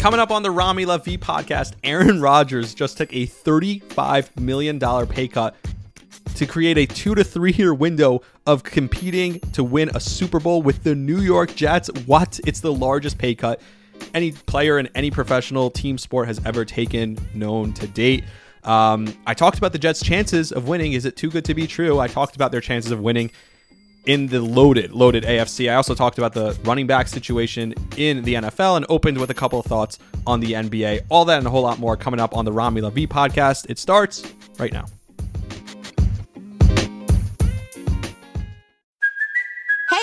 Coming up on the Rami Lavi podcast, Aaron Rodgers just took a $35 million pay cut to create a two to three year window of competing to win a Super Bowl with the New York Jets. What? It's the largest pay cut any player in any professional team sport has ever taken known to date. Um, I talked about the Jets' chances of winning. Is it too good to be true? I talked about their chances of winning in the loaded, loaded AFC. I also talked about the running back situation in the NFL and opened with a couple of thoughts on the NBA. All that and a whole lot more coming up on the Rami Lavi podcast. It starts right now.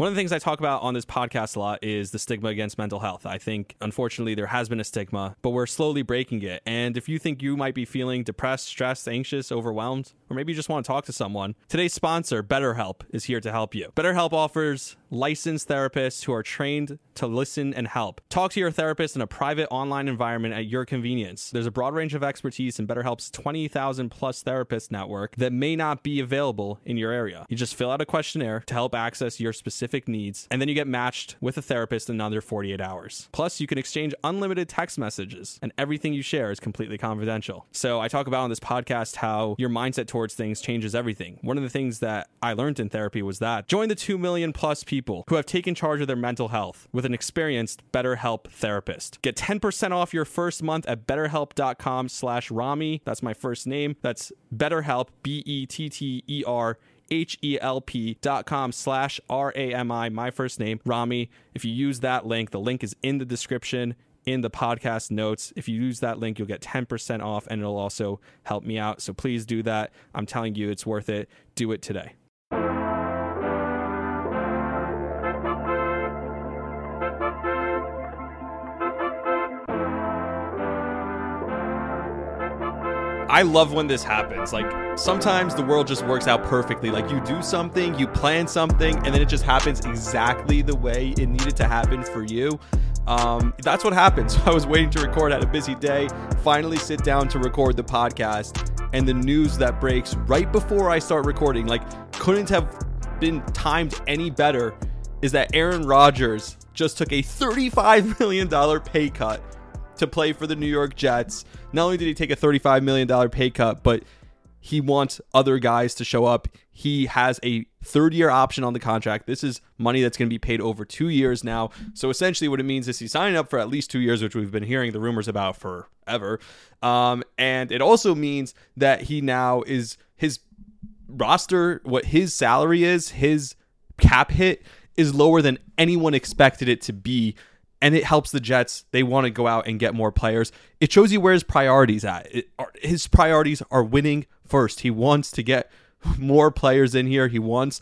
One of the things I talk about on this podcast a lot is the stigma against mental health. I think, unfortunately, there has been a stigma, but we're slowly breaking it. And if you think you might be feeling depressed, stressed, anxious, overwhelmed, or maybe you just want to talk to someone, today's sponsor, BetterHelp, is here to help you. BetterHelp offers licensed therapists who are trained to listen and help. Talk to your therapist in a private online environment at your convenience. There's a broad range of expertise in BetterHelp's 20,000 plus therapist network that may not be available in your area. You just fill out a questionnaire to help access your specific needs, and then you get matched with a therapist in under 48 hours. Plus, you can exchange unlimited text messages, and everything you share is completely confidential. So, I talk about on this podcast how your mindset towards things changes everything. One of the things that I learned in therapy was that join the 2 million plus people people who have taken charge of their mental health with an experienced BetterHelp therapist. Get 10% off your first month at betterhelp.com slash Rami. That's my first name. That's BetterHelp, B-E-T-T-E-R H-E-L-P dot com slash R-A-M-I, my first name, Rami. If you use that link, the link is in the description in the podcast notes. If you use that link, you'll get 10% off and it'll also help me out. So please do that. I'm telling you, it's worth it. Do it today. I love when this happens. Like sometimes the world just works out perfectly. Like you do something, you plan something, and then it just happens exactly the way it needed to happen for you. Um, that's what happened. So I was waiting to record, had a busy day, finally sit down to record the podcast, and the news that breaks right before I start recording, like couldn't have been timed any better, is that Aaron Rodgers just took a $35 million pay cut to play for the New York Jets. Not only did he take a $35 million pay cut, but he wants other guys to show up. He has a third year option on the contract. This is money that's going to be paid over two years now. So essentially, what it means is he's signing up for at least two years, which we've been hearing the rumors about forever. Um, and it also means that he now is his roster, what his salary is, his cap hit is lower than anyone expected it to be and it helps the Jets. They want to go out and get more players. It shows you where his priorities at. It, his priorities are winning first. He wants to get more players in here. He wants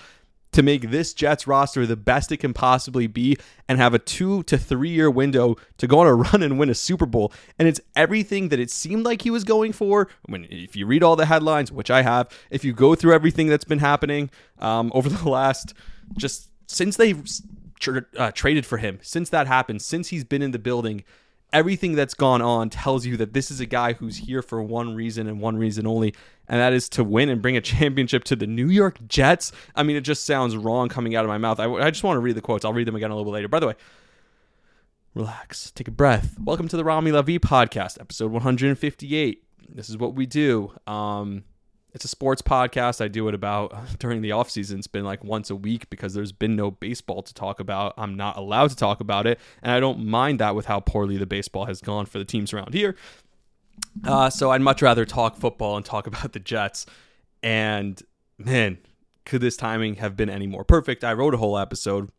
to make this Jets roster the best it can possibly be and have a 2 to 3 year window to go on a run and win a Super Bowl. And it's everything that it seemed like he was going for. When if you read all the headlines, which I have, if you go through everything that's been happening um, over the last just since they uh, traded for him. Since that happened, since he's been in the building, everything that's gone on tells you that this is a guy who's here for one reason and one reason only, and that is to win and bring a championship to the New York Jets. I mean, it just sounds wrong coming out of my mouth. I, I just want to read the quotes. I'll read them again a little bit later. By the way, relax, take a breath. Welcome to the Rami Lavi podcast, episode 158. This is what we do. Um, it's a sports podcast. I do it about during the off season. It's been like once a week because there's been no baseball to talk about. I'm not allowed to talk about it, and I don't mind that with how poorly the baseball has gone for the teams around here. Uh, so I'd much rather talk football and talk about the Jets. And man, could this timing have been any more perfect? I wrote a whole episode.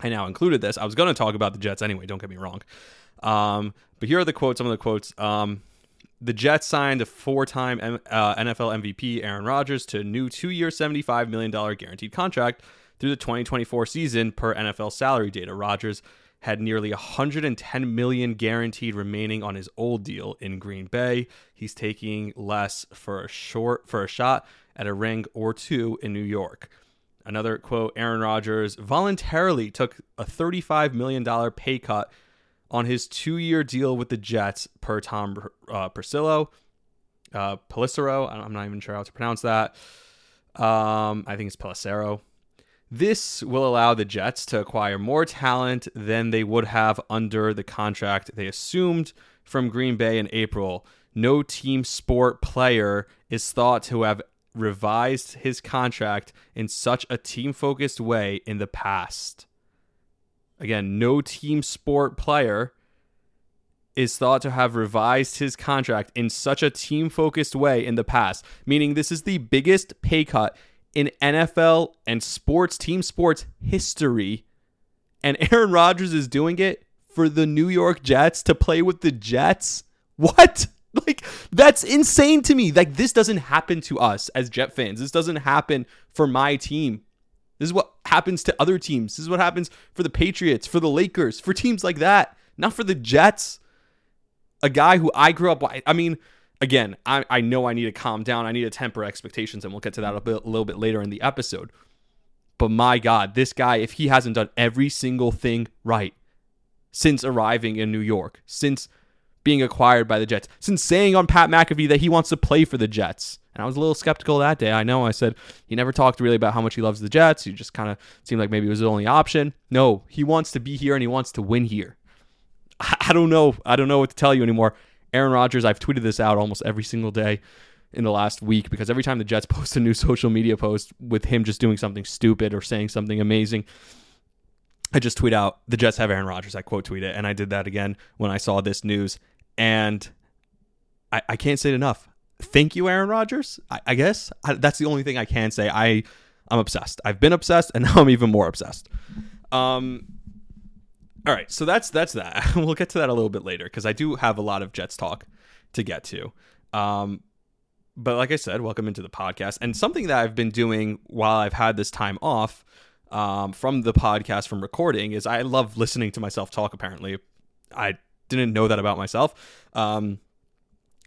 I now included this. I was going to talk about the Jets anyway. Don't get me wrong. Um, but here are the quotes. Some of the quotes. Um, the Jets signed a four-time uh, NFL MVP Aaron Rodgers to a new two-year, $75 million guaranteed contract through the 2024 season per NFL salary data. Rodgers had nearly 110 million guaranteed remaining on his old deal in Green Bay. He's taking less for a short for a shot at a ring or two in New York. Another quote, Aaron Rodgers voluntarily took a $35 million pay cut on his two-year deal with the Jets per Tom uh, Persillo, uh, Pelissero. I'm not even sure how to pronounce that. Um, I think it's Pelissero. This will allow the Jets to acquire more talent than they would have under the contract they assumed from Green Bay in April. No team sport player is thought to have revised his contract in such a team focused way in the past. Again, no team sport player is thought to have revised his contract in such a team focused way in the past, meaning this is the biggest pay cut in NFL and sports, team sports history. And Aaron Rodgers is doing it for the New York Jets to play with the Jets. What? Like, that's insane to me. Like, this doesn't happen to us as Jet fans. This doesn't happen for my team. This is what happens to other teams. This is what happens for the Patriots, for the Lakers, for teams like that, not for the Jets. A guy who I grew up, I mean, again, I, I know I need to calm down. I need to temper expectations, and we'll get to that a, bit, a little bit later in the episode. But my God, this guy, if he hasn't done every single thing right since arriving in New York, since being acquired by the Jets, since saying on Pat McAfee that he wants to play for the Jets. And I was a little skeptical that day. I know I said he never talked really about how much he loves the Jets. He just kind of seemed like maybe it was the only option. No, he wants to be here and he wants to win here. I don't know. I don't know what to tell you anymore. Aaron Rodgers, I've tweeted this out almost every single day in the last week because every time the Jets post a new social media post with him just doing something stupid or saying something amazing, I just tweet out the Jets have Aaron Rodgers. I quote tweet it, and I did that again when I saw this news, and I, I can't say it enough. Thank you, Aaron Rodgers. I, I guess I, that's the only thing I can say. I I'm obsessed. I've been obsessed, and now I'm even more obsessed. Um, all right, so that's that's that. we'll get to that a little bit later because I do have a lot of Jets talk to get to. Um, but like I said, welcome into the podcast. And something that I've been doing while I've had this time off um, from the podcast, from recording, is I love listening to myself talk. Apparently, I didn't know that about myself. Um,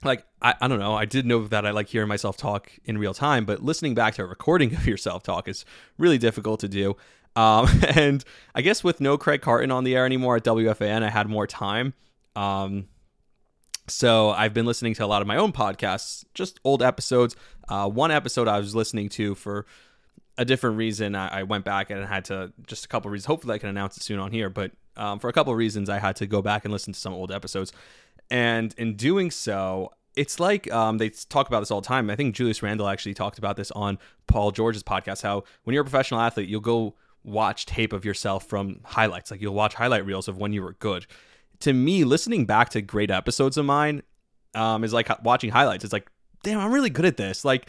like I, I don't know i did know that i like hearing myself talk in real time but listening back to a recording of yourself talk is really difficult to do um, and I guess with no Craig Carton on the air anymore at WFAN, I had more time. Um, so I've been listening to a lot of my own podcasts, just old episodes. Uh, one episode I was listening to for a different reason. I, I, went back and had to just a couple reasons. Hopefully, I can announce it soon on here. But um, for a couple of reasons, I had to go back and listen to some old episodes. And in doing so, it's like um, they talk about this all the time. I think Julius Randle actually talked about this on Paul George's podcast. How when you're a professional athlete, you'll go watch tape of yourself from highlights. Like you'll watch highlight reels of when you were good. To me, listening back to great episodes of mine um, is like watching highlights. It's like, damn, I'm really good at this. Like,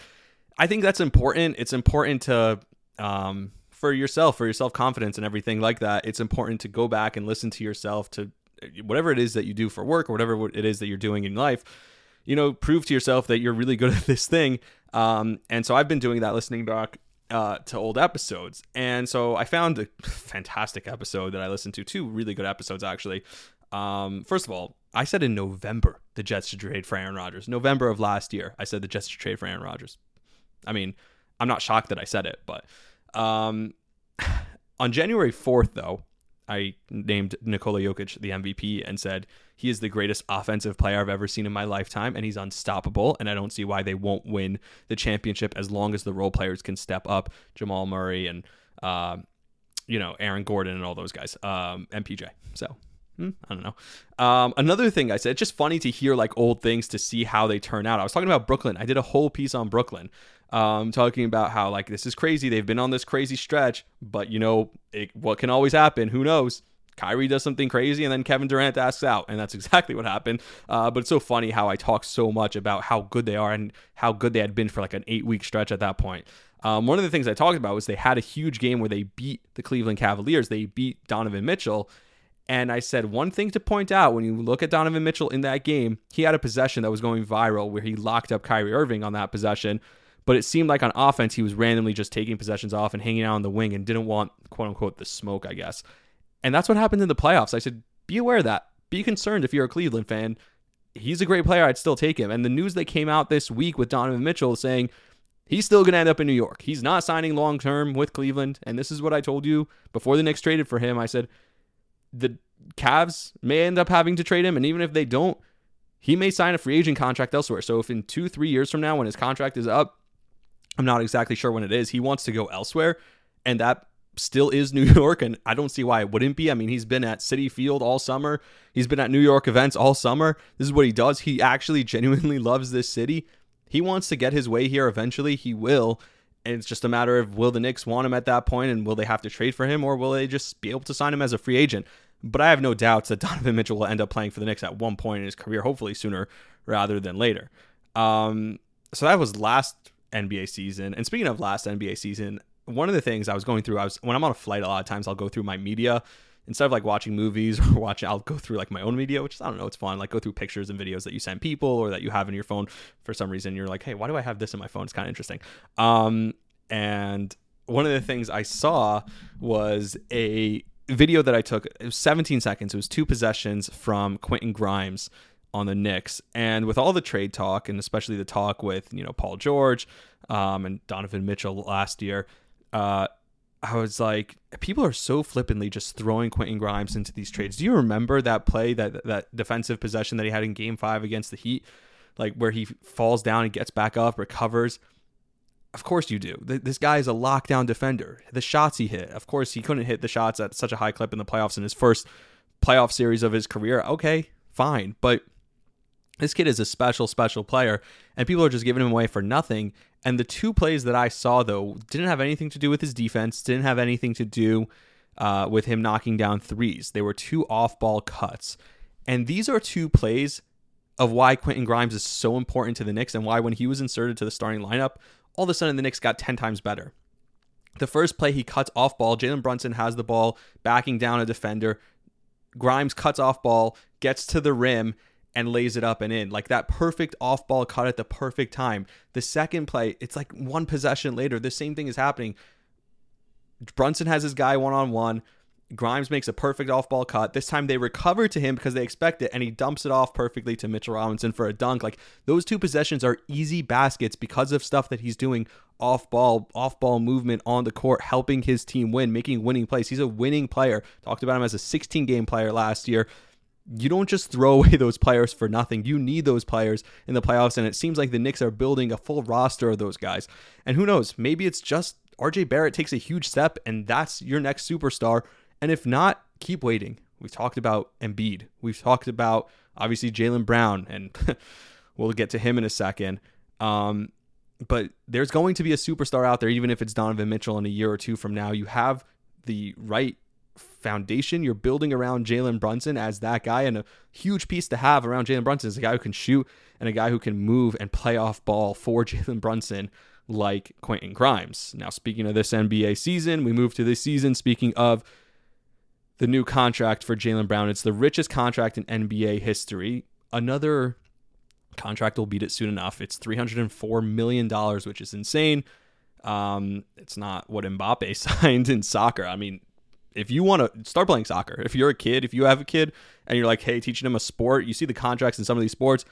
I think that's important. It's important to um, for yourself, for your self confidence and everything like that. It's important to go back and listen to yourself to whatever it is that you do for work or whatever it is that you're doing in life. You know, prove to yourself that you're really good at this thing. Um, and so I've been doing that, listening back uh, to old episodes. And so I found a fantastic episode that I listened to, two really good episodes actually. Um, first of all, I said in November the Jets should trade for Aaron Rodgers. November of last year, I said the Jets should trade for Aaron Rodgers. I mean, I'm not shocked that I said it, but um, on January 4th, though, I named Nikola Jokic the MVP and said he is the greatest offensive player I've ever seen in my lifetime, and he's unstoppable. And I don't see why they won't win the championship as long as the role players can step up. Jamal Murray and uh, you know Aaron Gordon and all those guys, um, MPJ. So Hmm, I don't know. Um, another thing I said, it's just funny to hear like old things to see how they turn out. I was talking about Brooklyn. I did a whole piece on Brooklyn, um, talking about how like this is crazy. They've been on this crazy stretch, but you know it, what can always happen. Who knows? Kyrie does something crazy, and then Kevin Durant asks out, and that's exactly what happened. Uh, but it's so funny how I talk so much about how good they are and how good they had been for like an eight week stretch at that point. Um, one of the things I talked about was they had a huge game where they beat the Cleveland Cavaliers. They beat Donovan Mitchell. And I said one thing to point out when you look at Donovan Mitchell in that game, he had a possession that was going viral where he locked up Kyrie Irving on that possession. But it seemed like on offense, he was randomly just taking possessions off and hanging out on the wing and didn't want, quote unquote, the smoke, I guess. And that's what happened in the playoffs. I said, be aware of that. Be concerned if you're a Cleveland fan. He's a great player. I'd still take him. And the news that came out this week with Donovan Mitchell saying he's still going to end up in New York. He's not signing long term with Cleveland. And this is what I told you before the Knicks traded for him. I said, the Cavs may end up having to trade him. And even if they don't, he may sign a free agent contract elsewhere. So if in two, three years from now, when his contract is up, I'm not exactly sure when it is, he wants to go elsewhere. And that still is New York, and I don't see why it wouldn't be. I mean, he's been at Citi Field all summer. He's been at New York events all summer. This is what he does. He actually genuinely loves this city. He wants to get his way here eventually. He will. And it's just a matter of will the Knicks want him at that point and will they have to trade for him or will they just be able to sign him as a free agent? But I have no doubts that Donovan Mitchell will end up playing for the Knicks at one point in his career, hopefully sooner rather than later. Um, so that was last NBA season. And speaking of last NBA season, one of the things I was going through, I was when I'm on a flight, a lot of times I'll go through my media instead of like watching movies or watching. I'll go through like my own media, which I don't know, it's fun. Like go through pictures and videos that you send people or that you have in your phone. For some reason, you're like, hey, why do I have this in my phone? It's kind of interesting. Um, and one of the things I saw was a video that I took. It was 17 seconds. It was two possessions from Quentin Grimes on the Knicks. And with all the trade talk, and especially the talk with you know Paul George um, and Donovan Mitchell last year, uh, I was like, people are so flippantly just throwing Quentin Grimes into these trades. Do you remember that play, that that defensive possession that he had in Game Five against the Heat, like where he falls down and gets back up, recovers? Of course you do. This guy is a lockdown defender. The shots he hit, of course, he couldn't hit the shots at such a high clip in the playoffs in his first playoff series of his career. Okay, fine, but this kid is a special, special player, and people are just giving him away for nothing. And the two plays that I saw, though, didn't have anything to do with his defense, didn't have anything to do uh, with him knocking down threes. They were two off ball cuts. And these are two plays of why Quentin Grimes is so important to the Knicks and why, when he was inserted to the starting lineup, all of a sudden the Knicks got 10 times better. The first play, he cuts off ball. Jalen Brunson has the ball, backing down a defender. Grimes cuts off ball, gets to the rim, and lays it up and in. Like that perfect off ball cut at the perfect time. The second play, it's like one possession later, the same thing is happening. Brunson has his guy one on one. Grimes makes a perfect off ball cut. This time they recover to him because they expect it, and he dumps it off perfectly to Mitchell Robinson for a dunk. Like those two possessions are easy baskets because of stuff that he's doing off ball, off ball movement on the court, helping his team win, making winning plays. He's a winning player. Talked about him as a 16 game player last year you don't just throw away those players for nothing. You need those players in the playoffs, and it seems like the Knicks are building a full roster of those guys. And who knows? Maybe it's just RJ Barrett takes a huge step, and that's your next superstar. And if not, keep waiting. We've talked about Embiid. We've talked about obviously Jaylen Brown, and we'll get to him in a second. Um, but there's going to be a superstar out there, even if it's Donovan Mitchell in a year or two from now. You have the right foundation you're building around Jalen Brunson as that guy, and a huge piece to have around Jalen Brunson is a guy who can shoot and a guy who can move and play off ball for Jalen Brunson like Quentin Grimes. Now, speaking of this NBA season, we move to this season. Speaking of the new contract for Jaylen Brown, it's the richest contract in NBA history. Another contract will beat it soon enough. It's $304 million, which is insane. Um, it's not what Mbappe signed in soccer. I mean, if you want to start playing soccer, if you're a kid, if you have a kid and you're like, hey, teaching him a sport, you see the contracts in some of these sports,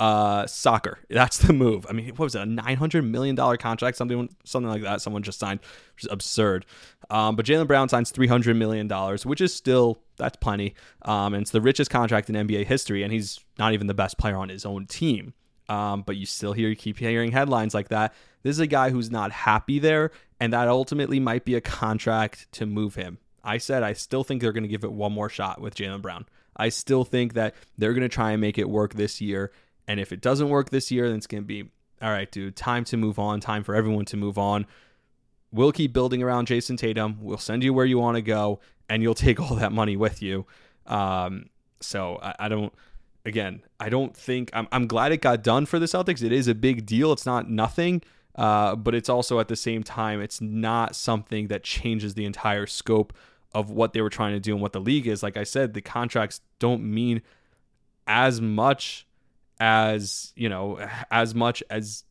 uh, soccer. That's the move. I mean, what was it, a nine hundred million dollar contract, something something like that? Someone just signed, which is absurd. Um, but Jaylen Brown signs three hundred million dollars, which is still that's plenty. Um, and it's the richest contract in NBA history, and he's not even the best player on his own team. Um, but you still hear, you keep hearing headlines like that. This is a guy who's not happy there, and that ultimately might be a contract to move him. I said I still think they're going to give it one more shot with Jaylen Brown. I still think that they're going to try and make it work this year. And if it doesn't work this year, then it's going to be all right, dude, time to move on, time for everyone to move on. We'll keep building around Jayson Tatum. We'll send you where you want to go, and you'll take all that money with you. Um, so I, I don't again, I don't think I'm, I'm glad it got done for the Celtics. It is a big deal. It's not nothing, uh, but it's also at the same time, it's not something that changes the entire scope of what they were trying to do and what the league is. Like I said, the contracts don't mean as much as, you know, as much as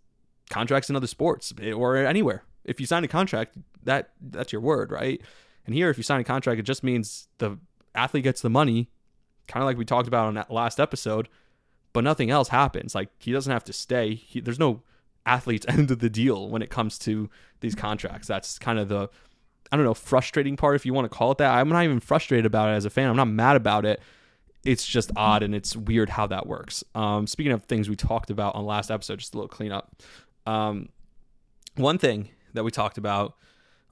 contracts in other sports or anywhere. If you sign a contract, that that's your word, right? And here, if you sign a contract, it just means the athlete gets the money kind of like we talked about on that last episode, but nothing else happens. Like he doesn't have to stay. He, there's no athlete's end of the deal when it comes to these contracts. That's kind of the I don't know, frustrating part if you want to call it that. I'm not even frustrated about it as a fan. I'm not mad about it. It's just odd and it's weird how that works. Um, speaking of things we talked about on last episode, just a little cleanup. Um, one thing that we talked about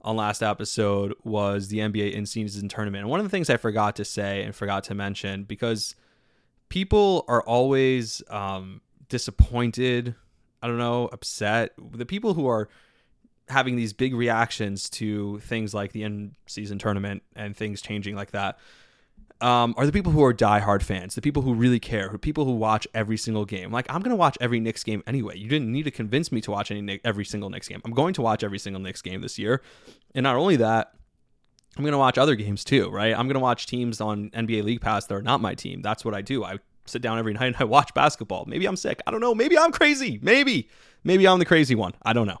on last episode was the NBA in season tournament. And one of the things I forgot to say and forgot to mention because people are always um, disappointed, I don't know, upset. The people who are having these big reactions to things like the end season tournament and things changing like that um, are the people who are diehard fans, the people who really care, who people who watch every single game. Like I'm gonna watch every Knicks game anyway. You didn't need to convince me to watch any every single Knicks game. I'm going to watch every single Knicks game this year, and not only that, I'm gonna watch other games too. Right? I'm gonna watch teams on NBA League Pass that are not my team. That's what I do. I sit down every night and I watch basketball. Maybe I'm sick. I don't know. Maybe I'm crazy. Maybe. Maybe I'm the crazy one. I don't know.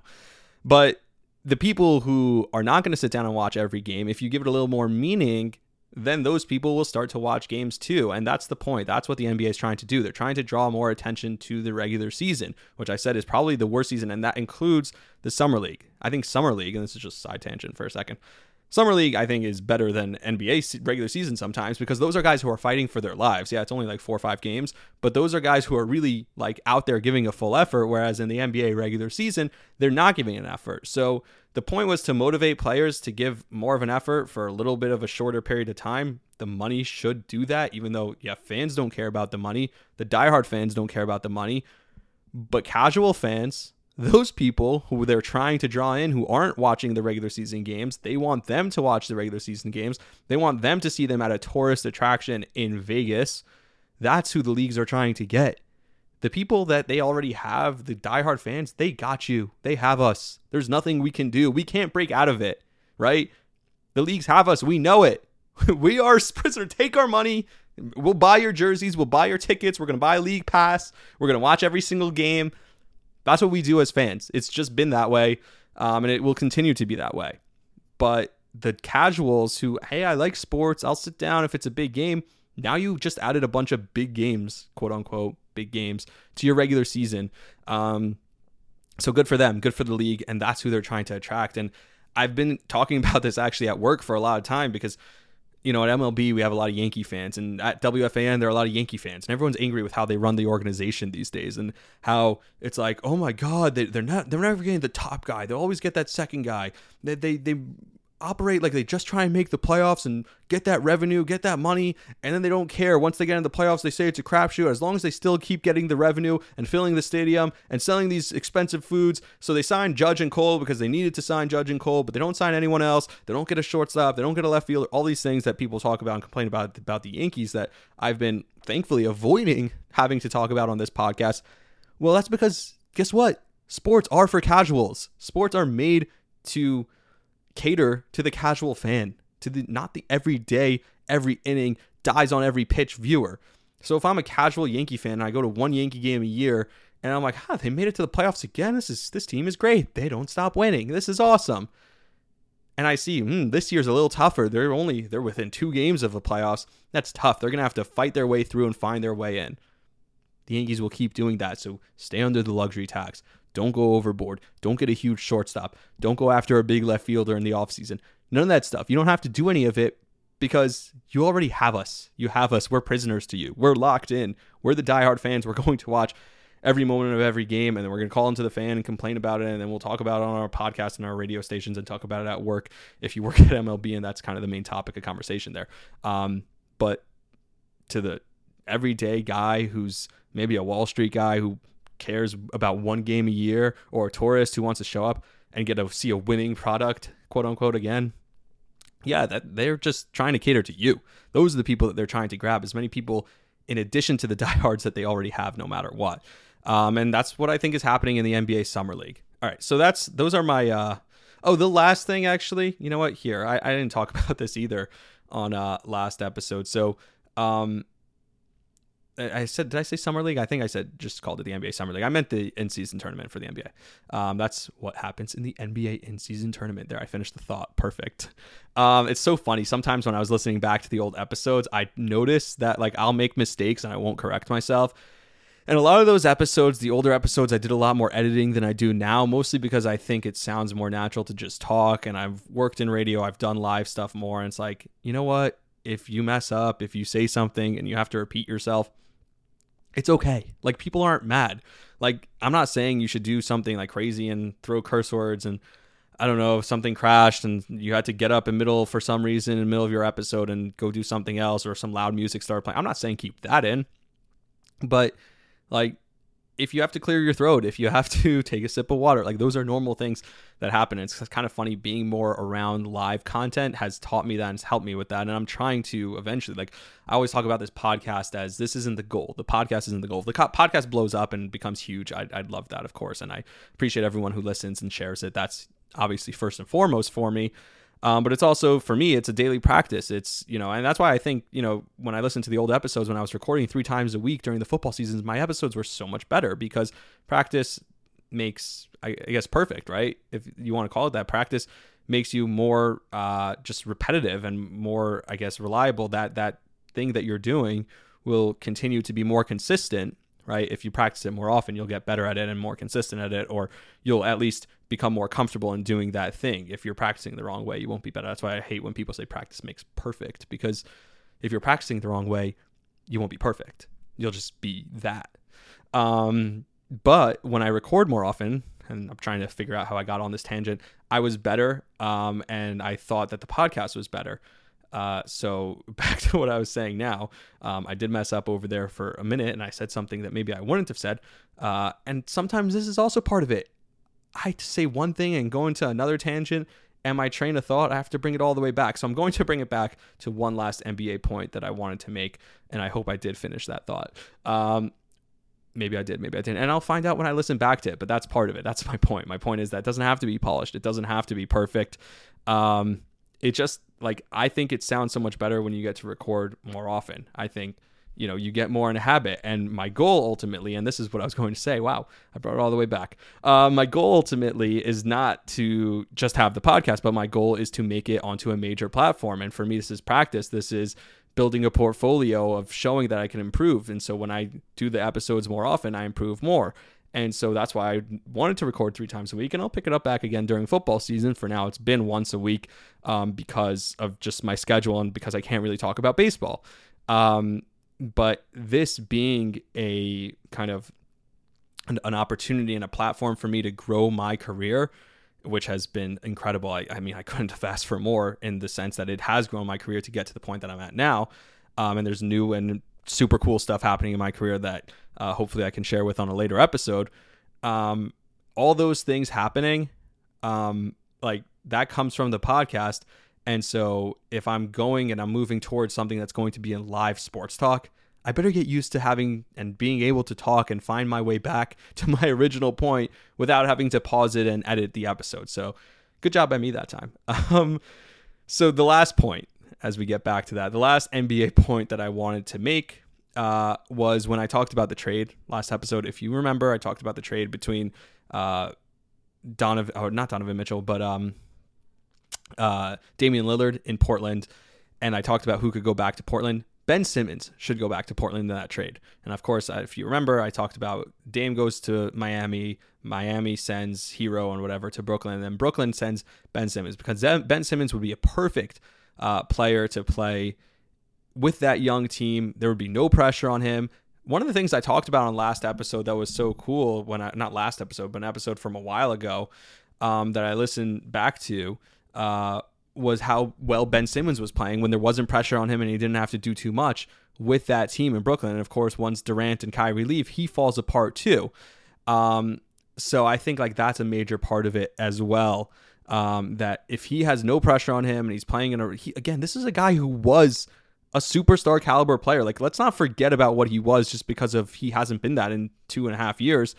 But the people who are not going to sit down and watch every game, if you give it a little more meaning, then those people will start to watch games too. And that's the point. That's what the NBA is trying to do. They're trying to draw more attention to the regular season, which I said is probably the worst season, and that includes the Summer League. I think Summer League, and this is just side tangent for a second. Summer League, I think, is better than NBA regular season sometimes because those are guys who are fighting for their lives. Yeah, it's only like four or five games, but those are guys who are really like out there giving a full effort. Whereas in the NBA regular season, they're not giving an effort. So the point was to motivate players to give more of an effort for a little bit of a shorter period of time. The money should do that, even though, yeah, fans don't care about the money. The diehard fans don't care about the money. But casual fans, those people who they're trying to draw in who aren't watching the regular season games, they want them to watch the regular season games. They want them to see them at a tourist attraction in Vegas. That's who the leagues are trying to get. The people that they already have, the diehard fans, they got you. They have us. There's nothing we can do. We can't break out of it, right? The leagues have us. We know it. we are prisoner. Take our money. We'll buy your jerseys. We'll buy your tickets. We're going to buy League Pass. We're going to watch every single game. That's what we do as fans. It's just been that way, um, and it will continue to be that way. But the casuals who, hey, I like sports. I'll sit down if it's a big game. Now you just added a bunch of big games, quote unquote, big games to your regular season. Um, so good for them, good for the league, and that's who they're trying to attract. And I've been talking about this actually at work for a lot of time because you know, at MLB, we have a lot of Yankee fans, and at WFAN, there are a lot of Yankee fans, and everyone's angry with how they run the organization these days, and how it's like, oh my God, they, they're not, they're never getting the top guy. They always get that second guy. They, they, they operate like they just try and make the playoffs and get that revenue, get that money, and then they don't care. Once they get in the playoffs, they say it's a crapshoot. As long as they still keep getting the revenue and filling the stadium and selling these expensive foods, so they sign Judge and Cole because they needed to sign Judge and Cole, but they don't sign anyone else. They don't get a shortstop. They don't get a left fielder. All these things that people talk about and complain about about the Yankees that I've been thankfully avoiding having to talk about on this podcast. Well, that's because guess what? Sports are for casuals. Sports are made to cater to the casual fan, to the not the everyday, every inning, dies on every pitch viewer. So if I'm a casual Yankee fan and I go to one Yankee game a year and I'm like, huh, they made it to the playoffs again. This is this team is great. They don't stop winning. This is awesome. And I see, hmm, this year's a little tougher. They're only they're within two games of the playoffs. That's tough. They're gonna have to fight their way through and find their way in. The Yankees will keep doing that. So stay under the luxury tax. Don't go overboard. Don't get a huge shortstop. Don't go after a big left fielder in the offseason. None of that stuff. You don't have to do any of it because you already have us. You have us. We're prisoners to you. We're locked in. We're the diehard fans. We're going to watch every moment of every game, and then we're going to call into the fan and complain about it, and then we'll talk about it on our podcast and our radio stations and talk about it at work if you work at MLB, and that's kind of the main topic of conversation there. Um, but to the everyday guy who's maybe a Wall Street guy who cares about one game a year or a tourist who wants to show up and get to see a winning product, quote unquote, again. Yeah, that they're just trying to cater to you. Those are the people that they're trying to grab. As many people in addition to the diehards that they already have, no matter what. Um, and that's what I think is happening in the NBA Summer League. All right, so that's those are my. Uh, oh, the last thing actually, you know what? Here, I, I didn't talk about this either on uh, last episode. So um, I said, did I say summer league? I think I said just called it the NBA summer league. I meant the in-season tournament for the NBA. Um, that's what happens in the NBA in-season tournament. There, I finished the thought. Perfect. Um, it's so funny. Sometimes when I was listening back to the old episodes, I notice that like I'll make mistakes and I won't correct myself. And a lot of those episodes, the older episodes, I did a lot more editing than I do now, mostly because I think it sounds more natural to just talk. And I've worked in radio, I've done live stuff more. And it's like, you know what? If you mess up, if you say something and you have to repeat yourself, it's okay. Like people aren't mad. Like I'm not saying you should do something like crazy and throw curse words and I don't know if something crashed and you had to get up in middle for some reason in the middle of your episode and go do something else or some loud music started playing. I'm not saying keep that in. But like if you have to clear your throat, if you have to take a sip of water, like those are normal things that happen. It's kind of funny being more around live content has taught me that and helped me with that. And I'm trying to eventually, like, I always talk about this podcast as this isn't the goal. The podcast isn't the goal. If the co- podcast blows up and becomes huge, I'd, I'd love that, of course. And I appreciate everyone who listens and shares it. That's obviously first and foremost for me. Um, but it's also for me, it's a daily practice. It's you know, and that's why I think you know when I listened to the old episodes when I was recording three times a week during the football seasons, my episodes were so much better because practice makes I, guess perfect, right? If you want to call it that, practice makes you more uh, just repetitive and more, I guess, reliable. That that thing that you're doing will continue to be more consistent right? If you practice it more often, you'll get better at it and more consistent at it, or you'll at least become more comfortable in doing that thing. If you're practicing the wrong way, you won't be better. That's why I hate when people say practice makes perfect, because if you're practicing the wrong way, you won't be perfect. You'll just be that. Um, but when I record more often, and I'm trying to figure out how I got on this tangent, I was better, um, and I thought that the podcast was better. Uh, so back to what I was saying now, um, I did mess up over there for a minute, and I said something that maybe I wouldn't have said. Uh, and sometimes this is also part of it. I say one thing and go into another tangent, and my train of thought, I have to bring it all the way back. So I'm going to bring it back to one last NBA point that I wanted to make, and I hope I did finish that thought. Um, maybe I did, maybe I didn't. And I'll find out when I listen back to it, but that's part of it. That's my point. My point is that it doesn't have to be polished, it doesn't have to be perfect. Um, it just like I think it sounds so much better when you get to record more often. I think you know you get more in a habit. And my goal ultimately and this is what i was going to say wow i brought it all the way back. Uh, my goal ultimately is not to just have the podcast but my goal is to make it onto a major platform. And for me this is practice. This is building a portfolio of showing that i can improve. And so when i do the episodes more often i improve more and so that's why I wanted to record three times a week, and I'll pick it up back again during football season. For now, it's been once a week um, because of just my schedule and because I can't really talk about baseball. Um, but this being a kind of an, an, opportunity and a platform for me to grow my career, which has been incredible. I, I, mean, I couldn't have asked for more in the sense that it has grown my career to get to the point that I'm at now. Um, and there's new and super cool stuff happening in my career that uh, hopefully I can share with on a later episode. Um, all those things happening, um, like that comes from the podcast. And so if I'm going and I'm moving towards something that's going to be in live sports talk, I better get used to having and being able to talk and find my way back to my original point without having to pause it and edit the episode. So good job by me that time. Um, so the last point, as we get back to that, the last NBA point that I wanted to make uh, was when I talked about the trade last episode. If you remember, I talked about the trade between uh, Donovan, or not Donovan Mitchell, but um, uh, Damian Lillard in Portland, and I talked about who could go back to Portland. Ben Simmons should go back to Portland in that trade. And of course, if you remember, I talked about Dame goes to Miami, Miami sends Herro and whatever to Brooklyn, and then Brooklyn sends Ben Simmons because Ben Simmons would be a perfect uh, player to play with that young team. There would be no pressure on him. One of the things I talked about on last episode that was so cool when I not last episode, but an episode from a while ago um, that I listened back to uh, was how well Ben Simmons was playing when there wasn't pressure on him and he didn't have to do too much with that team in Brooklyn. And of course, once Durant and Kyrie leave, he falls apart too. Um, so I think like that's a major part of it as well. Um, that if he has no pressure on him and he's playing in a he, again, this is a guy who was a superstar caliber player. Like let's not forget about what he was just because of he hasn't been that in two and a half years.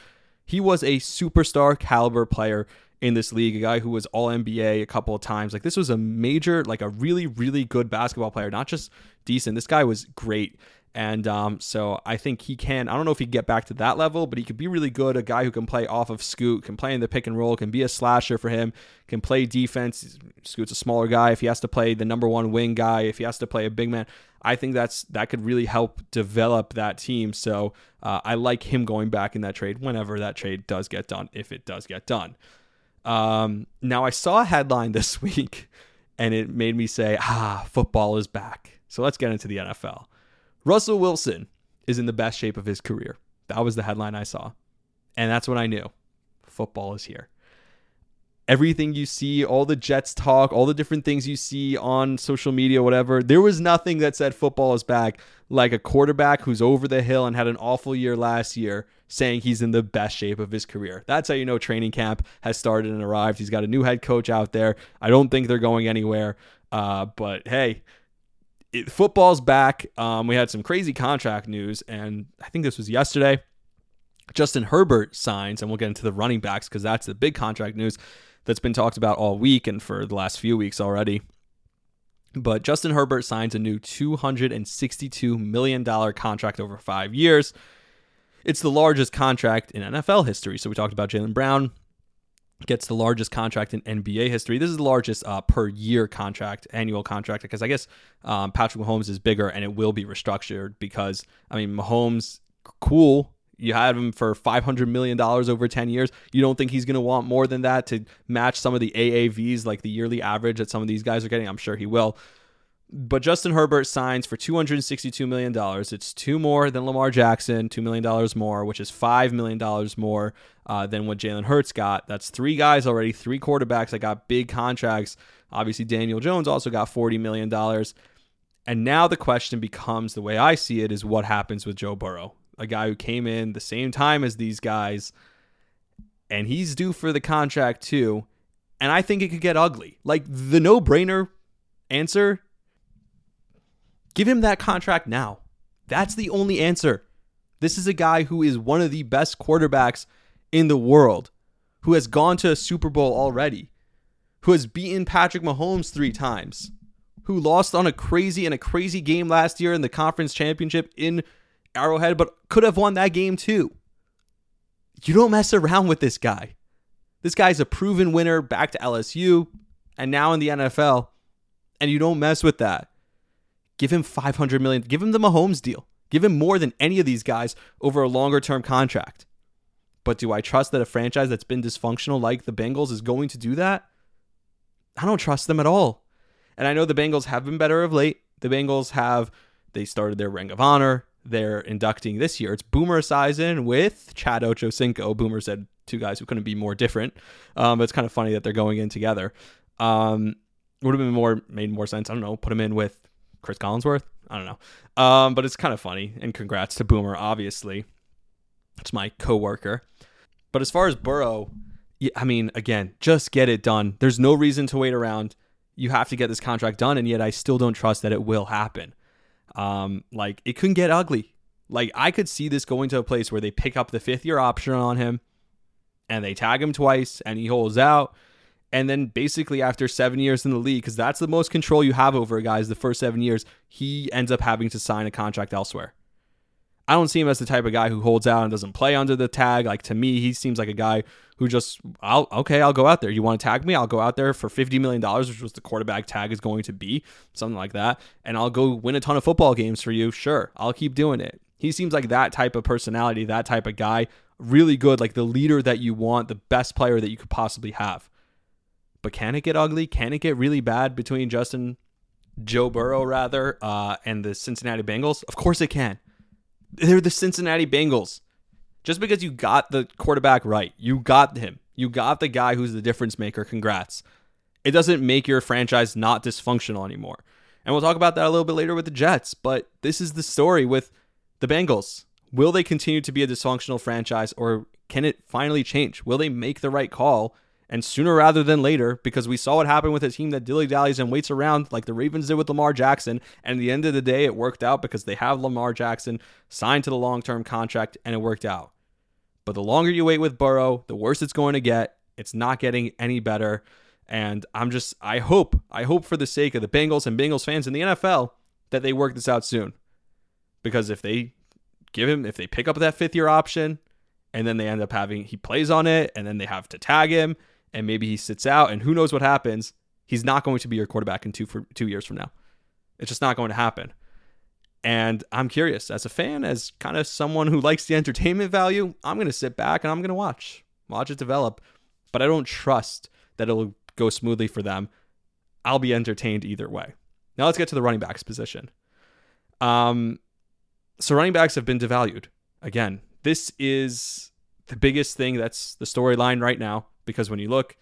He was a superstar caliber player in this league, a guy who was all NBA a couple of times. Like this was a major, like a really, really good basketball player, not just decent. This guy was great. And um, so I think he can. I don't know if he can get back to that level, but he could be really good. A guy who can play off of Scoot, can play in the pick and roll, can be a slasher for him, can play defense. Scoot's a smaller guy. If he has to play the number one wing guy, if he has to play a big man, I think that's that could really help develop that team. So uh, I like him going back in that trade whenever that trade does get done, if it does get done. Um, now I saw a headline this week, and it made me say, "Ah, football is back." So let's get into the NFL. Russell Wilson is in the best shape of his career. That was the headline I saw. And that's when I knew football is here. Everything you see, all the Jets talk, all the different things you see on social media, whatever, there was nothing that said football is back like a quarterback who's over the hill and had an awful year last year saying he's in the best shape of his career. That's how you know training camp has started and arrived. He's got a new head coach out there. I don't think they're going anywhere. Uh, but hey, it, football's back. Um, we had some crazy contract news, and I think this was yesterday. Justin Herbert signs, and we'll get into the running backs because that's the big contract news that's been talked about all week and for the last few weeks already. But Justin Herbert signs a new $262 million contract over five years. It's the largest contract in NFL history. So we talked about Jaylen Brown, gets the largest contract in NBA history. This is the largest uh, per year contract, annual contract, because I guess um, Patrick Mahomes is bigger and it will be restructured because, I mean, Mahomes, cool. You had him for $500 million over 10 years. You don't think he's going to want more than that to match some of the AAVs, like the yearly average that some of these guys are getting? I'm sure he will. But Justin Herbert signs for $262 million. It's two more than Lamar Jackson, $2 million more, which is $5 million more uh, than what Jalen Hurts got. That's three guys already, three quarterbacks that got big contracts. Obviously, Daniel Jones also got $40 million. And now the question becomes the way I see it is what happens with Joe Burrow, a guy who came in the same time as these guys, and he's due for the contract too. And I think it could get ugly. Like the no brainer answer Give him that contract now. That's the only answer. This is a guy who is one of the best quarterbacks in the world, who has gone to a Super Bowl already, who has beaten Patrick Mahomes three times, who lost on a crazy and a crazy game last year in the conference championship in Arrowhead, but could have won that game too. You don't mess around with this guy. This guy's a proven winner back to LSU and now in the NFL, and you don't mess with that. Give him 500 million. Give him the Mahomes deal. Give him more than any of these guys over a longer term contract. But do I trust that a franchise that's been dysfunctional like the Bengals is going to do that? I don't trust them at all. And I know the Bengals have been better of late. The Bengals have they started their Ring of Honor. They're inducting this year. It's Boomer Esiason with Chad Ochocinco. Boomer said two guys who couldn't be more different. Um, but it's kind of funny that they're going in together. Um, would have been more made more sense. I don't know. Put them in with Cris Collinsworth. I don't know. Um, but it's kind of funny. And congrats to Boomer, obviously. It's my coworker. But as far as Burrow, I mean, again, just get it done. There's no reason to wait around. You have to get this contract done, and yet I still don't trust that it will happen. Um, like it couldn't get ugly. Like I could see this going to a place where they pick up the fifth year option on him, and they tag him twice, and he holds out, and then basically after seven years in the league, because that's the most control you have over a guy is the first seven years, he ends up having to sign a contract elsewhere. I don't see him as the type of guy who holds out and doesn't play under the tag. Like to me, he seems like a guy who just, I'll okay, I'll go out there. You want to tag me? I'll go out there for fifty million dollars, which was the quarterback tag is going to be, something like that, and I'll go win a ton of football games for you. Sure, I'll keep doing it. He seems like that type of personality, that type of guy, really good, like the leader that you want, the best player that you could possibly have. But can it get ugly? Can it get really bad between Justin, Joe Burrow, rather, uh, and the Cincinnati Bengals? Of course it can. They're the Cincinnati Bengals. Just because you got the quarterback right, you got him. You got the guy who's the difference maker. Congrats. It doesn't make your franchise not dysfunctional anymore. And we'll talk about that a little bit later with the Jets, but this is the story with the Bengals. Will they continue to be a dysfunctional franchise or can it finally change? Will they make the right call? And sooner rather than later, because we saw what happened with a team that dilly dallies and waits around like the Ravens did with Lamar Jackson. And at the end of the day, it worked out because they have Lamar Jackson signed to the long term contract and it worked out. But the longer you wait with Burrow, the worse it's going to get. It's not getting any better. And I'm just, I hope, I hope for the sake of the Bengals and Bengals fans in the NFL that they work this out soon. Because if they give him, if they pick up that fifth year option and then they end up having, he plays on it and then they have to tag him and maybe he sits out and who knows what happens, he's not going to be your quarterback in two for two years from now. It's just not going to happen. And I'm curious, as a fan, as kind of someone who likes the entertainment value, I'm going to sit back and I'm going to watch, watch it develop. But I don't trust that it'll go smoothly for them. I'll be entertained either way. Now let's get to the running backs position. Um, so running backs have been devalued again. This is the biggest thing that's the storyline right now because when you look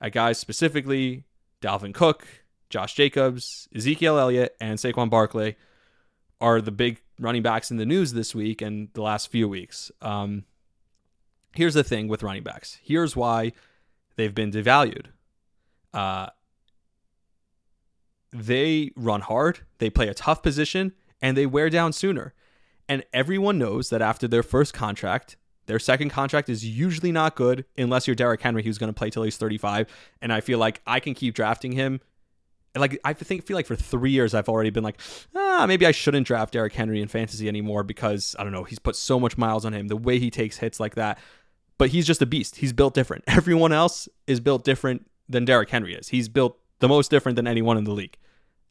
at guys specifically, Dalvin Cook, Josh Jacobs, Ezekiel Elliott, and Saquon Barkley are the big running backs in the news this week and the last few weeks. Um, here's the thing with running backs. Here's why they've been devalued. Uh, they run hard, they play a tough position, and they wear down sooner. And everyone knows that after their first contract, their second contract is usually not good unless you're Derrick Henry, who's going to play till he's 35. And I feel like I can keep drafting him. Like I think feel like for three years I've already been like, ah, maybe I shouldn't draft Derrick Henry in fantasy anymore because I don't know he's put so much miles on him. The way he takes hits like that, but he's just a beast. He's built different. Everyone else is built different than Derrick Henry is. He's built the most different than anyone in the league.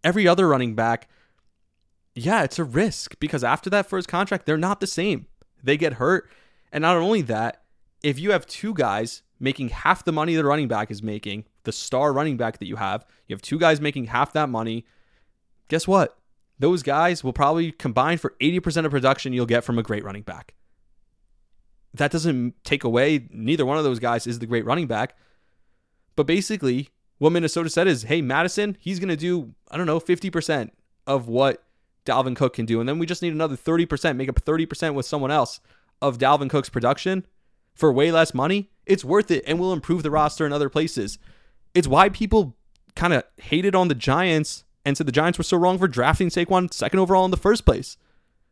Every other running back, yeah, it's a risk because after that first contract, they're not the same. They get hurt and not only that, if you have two guys making half the money the running back is making, the star running back that you have, you have two guys making half that money, guess what? Those guys will probably combine for 80% of production you'll get from a great running back. That doesn't take away, neither one of those guys is the great running back. But basically, what Minnesota said is hey, Mattison, he's going to do, I don't know, 50% of what Dalvin Cook can do. And then we just need another 30%, make up 30% with someone else of Dalvin Cook's production for way less money, it's worth it and will improve the roster in other places. It's why people kind of hated on the Giants and said the Giants were so wrong for drafting Saquon second overall in the first place.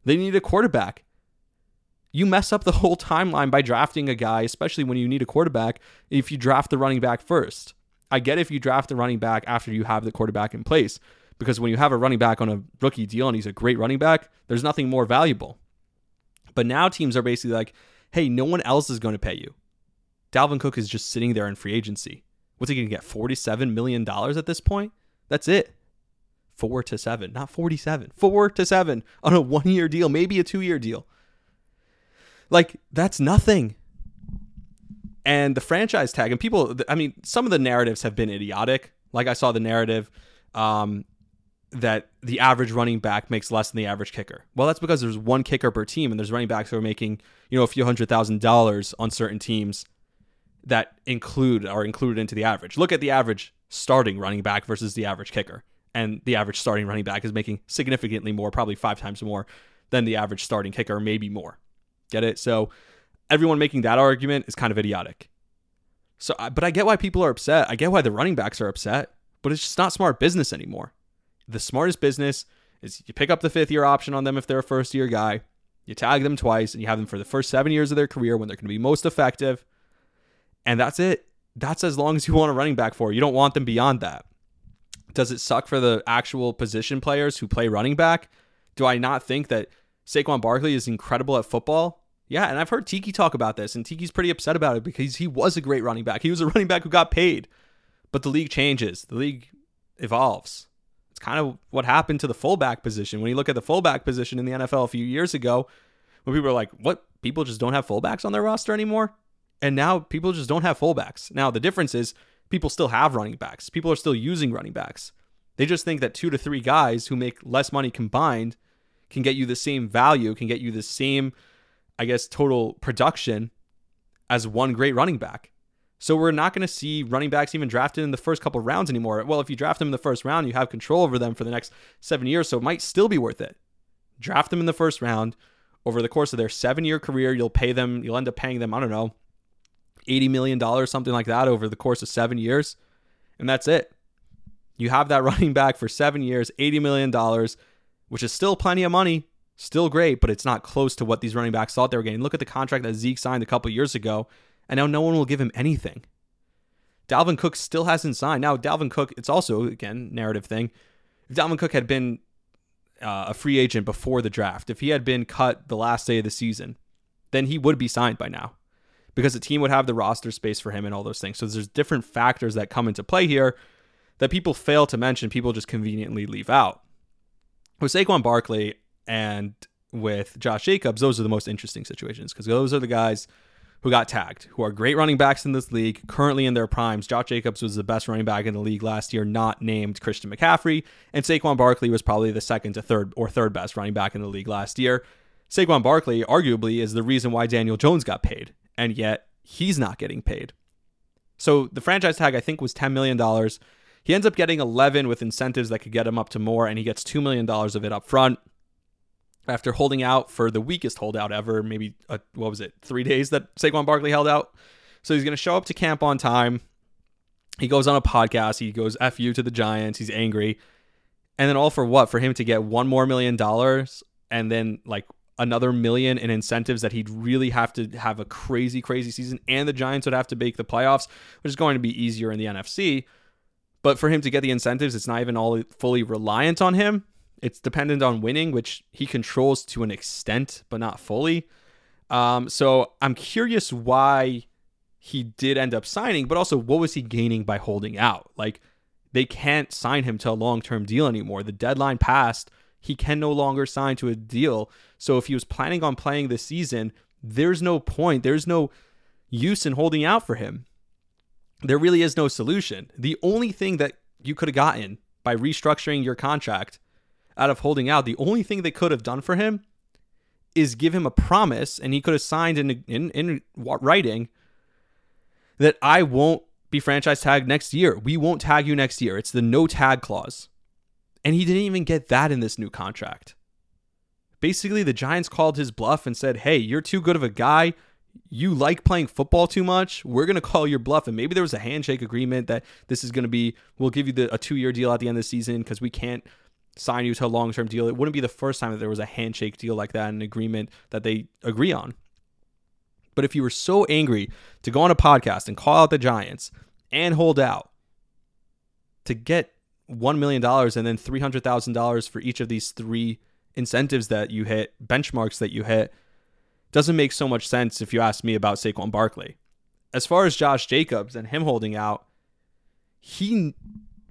They need a quarterback. You mess up the whole timeline by drafting a guy, especially when you need a quarterback, if you draft the running back first. I get if you draft the running back after you have the quarterback in place, because when you have a running back on a rookie deal and he's a great running back, there's nothing more valuable. But now teams are basically like, hey, no one else is going to pay you. Dalvin Cook is just sitting there in free agency. What's he going to get? $47 million at this point? That's it. Four to seven, not 47. Four to seven on a one year deal, maybe a two year deal. Like, that's nothing. And the franchise tag, and people, I mean, some of the narratives have been idiotic. Like, I saw the narrative um, that the average running back makes less than the average kicker. Well, that's because there's one kicker per team, and there's running backs who are making you know a few hundred thousand dollars on certain teams that include are included into the average. Look at the average starting running back versus the average kicker, and the average starting running back is making significantly more, probably five times more than the average starting kicker, maybe more. Get it? So everyone making that argument is kind of idiotic. So, but I get why people are upset. I get why the running backs are upset, but it's just not smart business anymore the smartest business is you pick up the fifth year option on them if they're a first year guy, you tag them twice, and you have them for the first seven years of their career when they're going to be most effective. And that's it. That's as long as you want a running back for. You don't want them beyond that. Does it suck for the actual position players who play running back? Do I not think that Saquon Barkley is incredible at football? Yeah, and I've heard Tiki talk about this, and Tiki's pretty upset about it because he was a great running back. He was a running back who got paid. But the league changes, the league evolves. It's kind of what happened to the fullback position. When you look at the fullback position in the NFL a few years ago, when people were like, what? People just don't have fullbacks on their roster anymore? And now people just don't have fullbacks. Now, the difference is people still have running backs. People are still using running backs. They just think that two to three guys who make less money combined can get you the same value, can get you the same, I guess, total production as one great running back. So we're not going to see running backs even drafted in the first couple rounds anymore. Well, if you draft them in the first round, you have control over them for the next seven years, so it might still be worth it. Draft them in the first round. Over the course of their seven year career, you'll pay them, you'll end up paying them, I don't know, $80 million, something like that over the course of seven years. And that's it. You have that running back for seven years, $80 million, which is still plenty of money, still great, but it's not close to what these running backs thought they were getting. Look at the contract that Zeke signed a couple years ago, and now no one will give him anything. Dalvin Cook still hasn't signed. Now, Dalvin Cook, it's also, again, narrative thing. If Dalvin Cook had been uh, a free agent before the draft, if he had been cut the last day of the season, then he would be signed by now because the team would have the roster space for him and all those things. So there's different factors that come into play here that people fail to mention, people just conveniently leave out. With Saquon Barkley and with Josh Jacobs, those are the most interesting situations because those are the guys who got tagged, who are great running backs in this league, currently in their primes. Josh Jacobs was the best running back in the league last year, not named Christian McCaffrey, and Saquon Barkley was probably the second to third or third best running back in the league last year. Saquon Barkley, arguably, is the reason why Daniel Jones got paid, and yet he's not getting paid. So the franchise tag, I think, was $10 million. He ends up getting 11 with incentives that could get him up to more, and he gets $2 million of it up front after holding out for the weakest holdout ever, maybe, a, what was it, three days that Saquon Barkley held out. So he's going to show up to camp on time. He goes on a podcast. He goes F you to the Giants. He's angry. And then all for what? For him to get one more million dollars and then like another million in incentives that he'd really have to have a crazy, crazy season. And the Giants would have to make the playoffs, which is going to be easier in the NFC. But for him to get the incentives, it's not even all fully reliant on him. It's dependent on winning, which he controls to an extent, but not fully. Um, so I'm curious why he did end up signing, but also what was he gaining by holding out? Like they can't sign him to a long term deal anymore. The deadline passed. He can no longer sign to a deal. So if he was planning on playing this season, there's no point. There's no use in holding out for him there really is no solution. The only thing that you could have gotten by restructuring your contract out of holding out, the only thing they could have done for him is give him a promise, and he could have signed in in, in writing that I won't be franchise tagged next year. We won't tag you next year. It's the no tag clause. And he didn't even get that in this new contract. Basically, the Giants called his bluff and said, Hey, you're too good of a guy you like playing football too much, we're going to call your bluff. And maybe there was a handshake agreement that this is going to be, we'll give you the, a two year deal at the end of the season because we can't sign you to a long term deal. It wouldn't be the first time that there was a handshake deal like that, an agreement that they agree on. But if you were so angry to go on a podcast and call out the Giants and hold out to get $1 million and then $300,000 for each of these three incentives that you hit, benchmarks that you hit, doesn't make so much sense if you ask me about Saquon Barkley. As far as Josh Jacobs and him holding out, he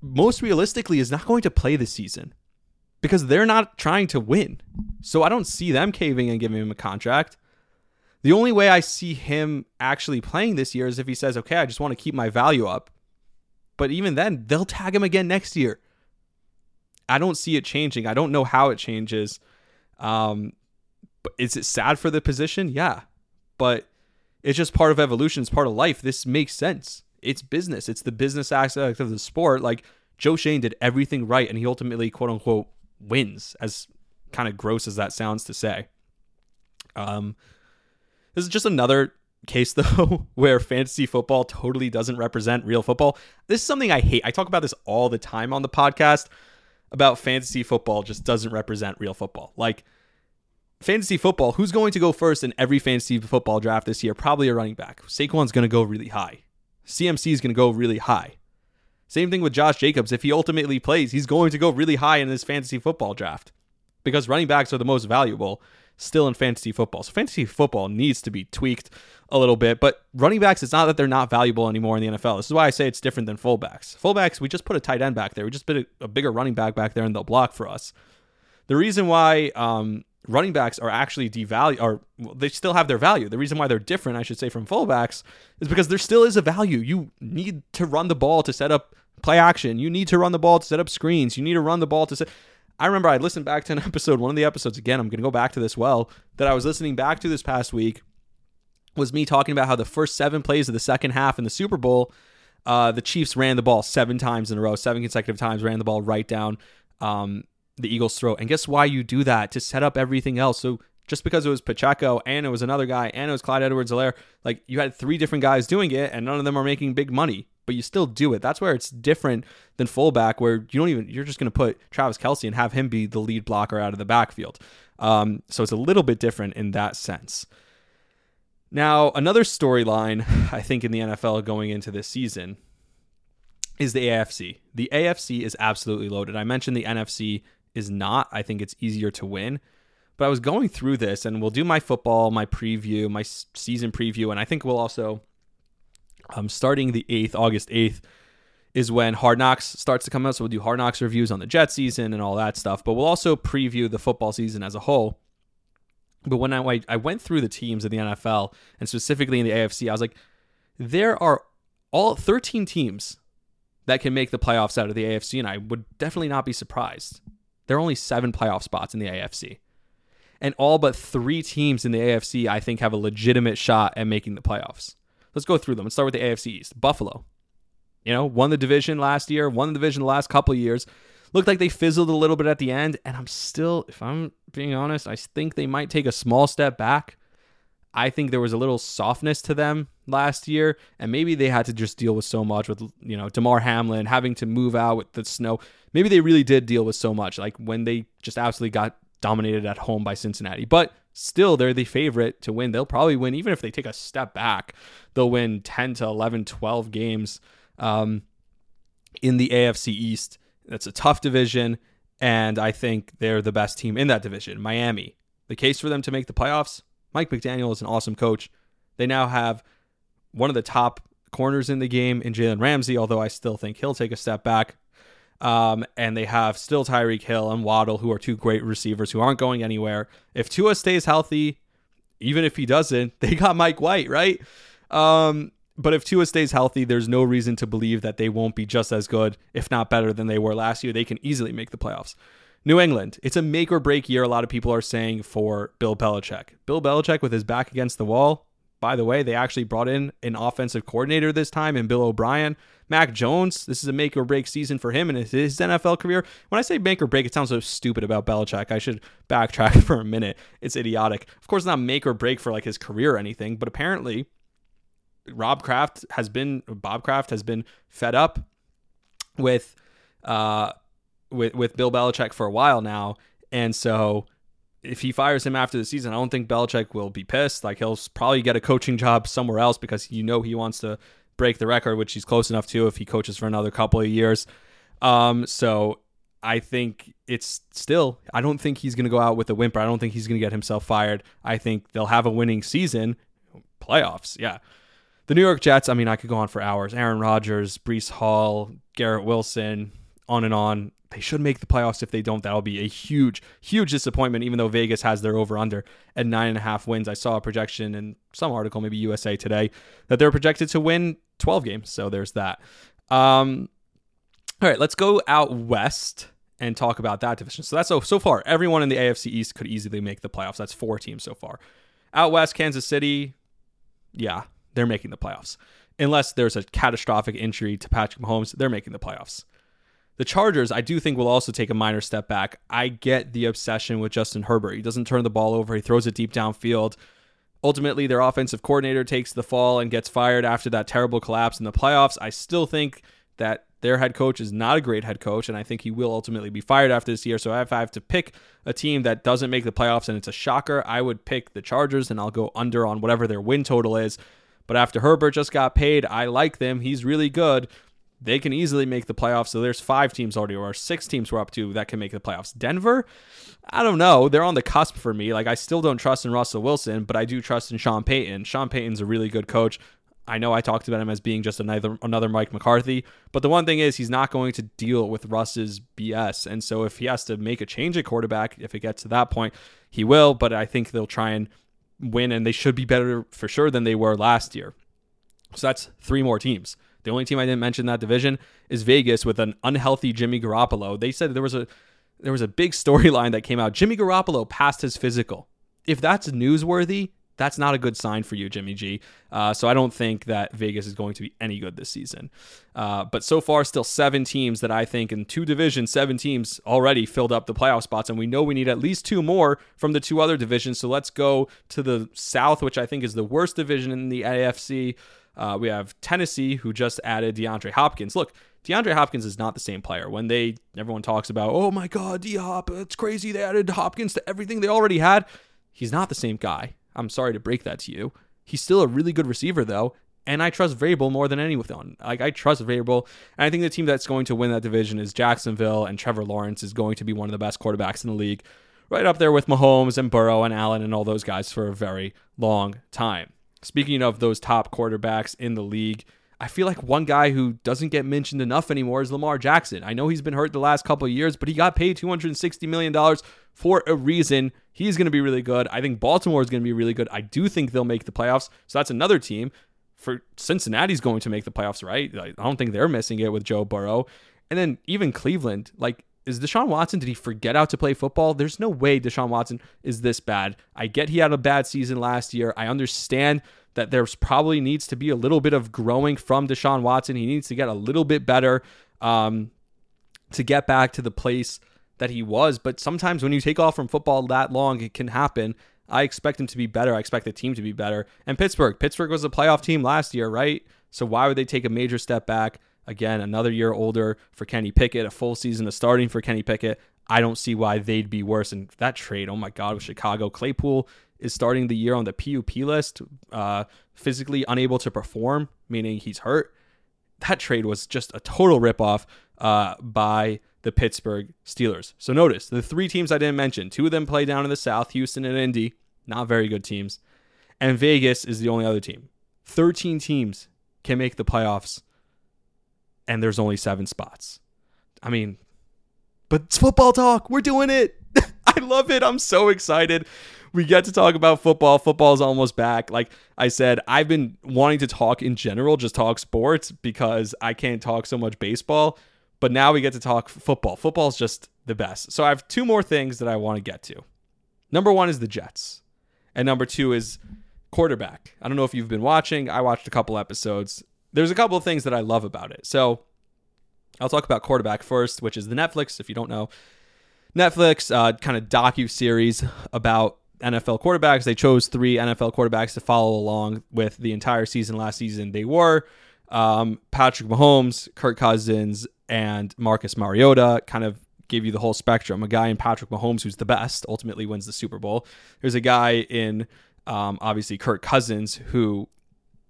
most realistically is not going to play this season because they're not trying to win. So I don't see them caving and giving him a contract. The only way I see him actually playing this year is if he says, okay, I just want to keep my value up. But even then, they'll tag him again next year. I don't see it changing. I don't know how it changes. Um, but is it sad for the position? Yeah. But it's just part of evolution, it's part of life. This makes sense. It's business. It's the business aspect of the sport. Like Joe Schoen did everything right and he ultimately quote unquote wins, as kind of gross as that sounds to say. Um this is just another case though where fantasy football totally doesn't represent real football. This is something I hate. I talk about this all the time on the podcast about fantasy football just doesn't represent real football. Like fantasy football, who's going to go first in every fantasy football draft this year? Probably a running back. Saquon's going to go really high. CMC is going to go really high. Same thing with Josh Jacobs. If he ultimately plays, he's going to go really high in this fantasy football draft because running backs are the most valuable still in fantasy football. So fantasy football needs to be tweaked a little bit, but running backs, it's not that they're not valuable anymore in the NFL. This is why I say it's different than fullbacks. Fullbacks, we just put a tight end back there. We just put a, a bigger running back back there and they'll block for us. The reason why um, running backs are actually devalued, or well, they still have their value. The reason why they're different, I should say, from fullbacks is because there still is a value. You need to run the ball to set up play action. You need to run the ball to set up screens. You need to run the ball to set. I remember I listened back to an episode, one of the episodes again. I'm going to go back to this well that I was listening back to this past week was me talking about how the first seven plays of the second half in the Super Bowl, uh, the Chiefs ran the ball seven times in a row, seven consecutive times, ran the ball right down um, the Eagles' throat. And guess why you do that? To set up everything else. So just because it was Pacheco and it was another guy and it was Clyde Edwards Helaire, like you had three different guys doing it and none of them are making big money, but you still do it. That's where it's different than fullback, where you don't even, you're just going to put Travis Kelce and have him be the lead blocker out of the backfield. Um, so it's a little bit different in that sense. Now, another storyline, I think, in the NFL going into this season is the AFC. The AFC is absolutely loaded. I mentioned the NFC is not. I think it's easier to win. But I was going through this, and we'll do my football, my preview, my season preview, and I think we'll also, um, starting the 8th, August 8th, is when Hard Knocks starts to come out. So we'll do Hard Knocks reviews on the Jet season and all that stuff. But we'll also preview the football season as a whole. But when I, I went through the teams in the NFL and specifically in the AFC, I was like, there are all 13 teams that can make the playoffs out of the AFC, and I would definitely not be surprised. There are only seven playoff spots in the AFC. And all but three teams in the AFC, I think, have a legitimate shot at making the playoffs. Let's go through them. Let's start with the AFC East. Buffalo. You know, won the division last year, won the division the last couple years. Looked like they fizzled a little bit at the end. And I'm still, if I'm being honest, I think they might take a small step back. I think there was a little softness to them last year, and maybe they had to just deal with so much with you know Damar Hamlin having to move out with the snow. Maybe they really did deal with so much, like when they just absolutely got dominated at home by Cincinnati. But still, they're the favorite to win. They'll probably win, even if they take a step back. They'll win 10 to 11, 12 games um, in the AFC East. That's a tough division, and I think they're the best team in that division. Miami. The case for them to make the playoffs Mike McDaniel is an awesome coach. They now have one of the top corners in the game in Jalen Ramsey, although I still think he'll take a step back. Um, and they have still Tyreek Hill and Waddle, who are two great receivers who aren't going anywhere. If Tua stays healthy, even if he doesn't, they got Mike White, right? Um, but if Tua stays healthy, there's no reason to believe that they won't be just as good, if not better, than they were last year. They can easily make the playoffs. New England, it's a make or break year, a lot of people are saying, for Bill Belichick. Bill Belichick, with his back against the wall, by the way, they actually brought in an offensive coordinator this time in Bill O'Brien. Mac Jones, this is a make or break season for him in his NFL career. When I say make or break, it sounds so stupid about Belichick. I should backtrack for a minute. It's idiotic. Of course, not make or break for like his career or anything, but apparently, Rob Kraft has been Bob Kraft has been fed up with uh, with with Bill Belichick for a while now, and so if he fires him after the season, I don't think Belichick will be pissed. Like he'll probably get a coaching job somewhere else because you know he wants to break the record, which he's close enough to if he coaches for another couple of years. Um, so I think it's still. I don't think he's going to go out with a whimper. I don't think he's going to get himself fired. I think they'll have a winning season, playoffs. Yeah. The New York Jets. I mean, I could go on for hours. Aaron Rodgers, Breece Hall, Garrett Wilson, on and on. They should make the playoffs. If they don't, that'll be a huge, huge disappointment, even though Vegas has their over under at nine and a half wins. I saw a projection in some article, maybe USA Today, that they're projected to win 12 games. So there's that. Um, all right, let's go out west and talk about that division. So that's so, so far, everyone in the AFC East could easily make the playoffs. That's four teams so far. Out west, Kansas City, yeah, they're making the playoffs. Unless there's a catastrophic injury to Patrick Mahomes, they're making the playoffs. The Chargers, I do think, will also take a minor step back. I get the obsession with Justin Herbert. He doesn't turn the ball over, he throws it deep downfield. Ultimately, their offensive coordinator takes the fall and gets fired after that terrible collapse in the playoffs. I still think that their head coach is not a great head coach, and I think he will ultimately be fired after this year. So if I have to pick a team that doesn't make the playoffs and it's a shocker, I would pick the Chargers and I'll go under on whatever their win total is. But after Herbert just got paid, I like them. He's really good they can easily make the playoffs. So there's five teams already, or six teams we're up to that can make the playoffs. Denver, I don't know. They're on the cusp for me. Like I still don't trust in Russell Wilson, but I do trust in Sean Payton. Sean Payton's a really good coach. I know I talked about him as being just another another Mike McCarthy, but the one thing is he's not going to deal with Russ's BS. And so if he has to make a change at quarterback, if it gets to that point, he will. But I think they'll try and win, and they should be better for sure than they were last year. So that's three more teams. The only team I didn't mention that division is Vegas with an unhealthy Jimmy Garoppolo. They said there was a there was a big storyline that came out. Jimmy Garoppolo passed his physical. If that's newsworthy, That's not a good sign for you, Jimmy G. Uh, so I don't think that Vegas is going to be any good this season. Uh, but so far, still seven teams that I think in two divisions, seven teams already filled up the playoff spots. And we know we need at least two more from the two other divisions. So let's go to the South, which I think is the worst division in the AFC. Uh, we have Tennessee, who just added DeAndre Hopkins. Look, DeAndre Hopkins is not the same player. When they everyone talks about, oh my God, D Hop, it's crazy. They added Hopkins to everything they already had. He's not the same guy. I'm sorry to break that to you. He's still a really good receiver though, and I trust Vrabel more than anyone. Like I trust Vrabel, and I think the team that's going to win that division is Jacksonville, and Trevor Lawrence is going to be one of the best quarterbacks in the league, right up there with Mahomes and Burrow and Allen and all those guys for a very long time. Speaking of those top quarterbacks in the league, I feel like one guy who doesn't get mentioned enough anymore is Lamar Jackson. I know he's been hurt the last couple of years, but he got paid $260 million for a reason. He's going to be really good. I think Baltimore is going to be really good. I do think they'll make the playoffs. So that's another team. For Cincinnati's going to make the playoffs, right? I don't think they're missing it with Joe Burrow. And then even Cleveland, like is Deshaun Watson, did he forget how to play football? There's no way Deshaun Watson is this bad. I get he had a bad season last year. I understand that there's probably needs to be a little bit of growing from Deshaun Watson. He needs to get a little bit better um, to get back to the place that he was. But sometimes when you take off from football that long, it can happen. I expect him to be better. I expect the team to be better. And Pittsburgh, Pittsburgh was a playoff team last year, right? So why would they take a major step back? Again, another year older for Kenny Pickett, a full season of starting for Kenny Pickett. I don't see why they'd be worse. And that trade, oh my God, with Chicago, Claypool is starting the year on the PUP list, uh, physically unable to perform, meaning he's hurt. That trade was just a total ripoff uh, by the Pittsburgh Steelers. So notice the three teams I didn't mention, two of them play down in the South, Houston and Indy, not very good teams. And Vegas is the only other team. 13 teams can make the playoffs, and there's only seven spots. I mean, but it's football talk. We're doing it. I love it. I'm so excited we get to talk about football. Football is almost back. Like I said, I've been wanting to talk in general, just talk sports because I can't talk so much baseball. But now we get to talk football. Football is just the best. So I have two more things that I want to get to. Number one is the Jets, and number two is quarterback. I don't know if you've been watching. I watched a couple episodes. There's a couple of things that I love about it. So I'll talk about quarterback first, which is the Netflix. If you don't know, Netflix uh, kind of docu series about NFL quarterbacks. They chose three NFL quarterbacks to follow along with the entire season last season. They were um, Patrick Mahomes, Kirk Cousins, and Marcus Mariota. Kind of gave you the whole spectrum. A guy in Patrick Mahomes who's the best, ultimately wins the Super Bowl. There's a guy in um, obviously Kirk Cousins who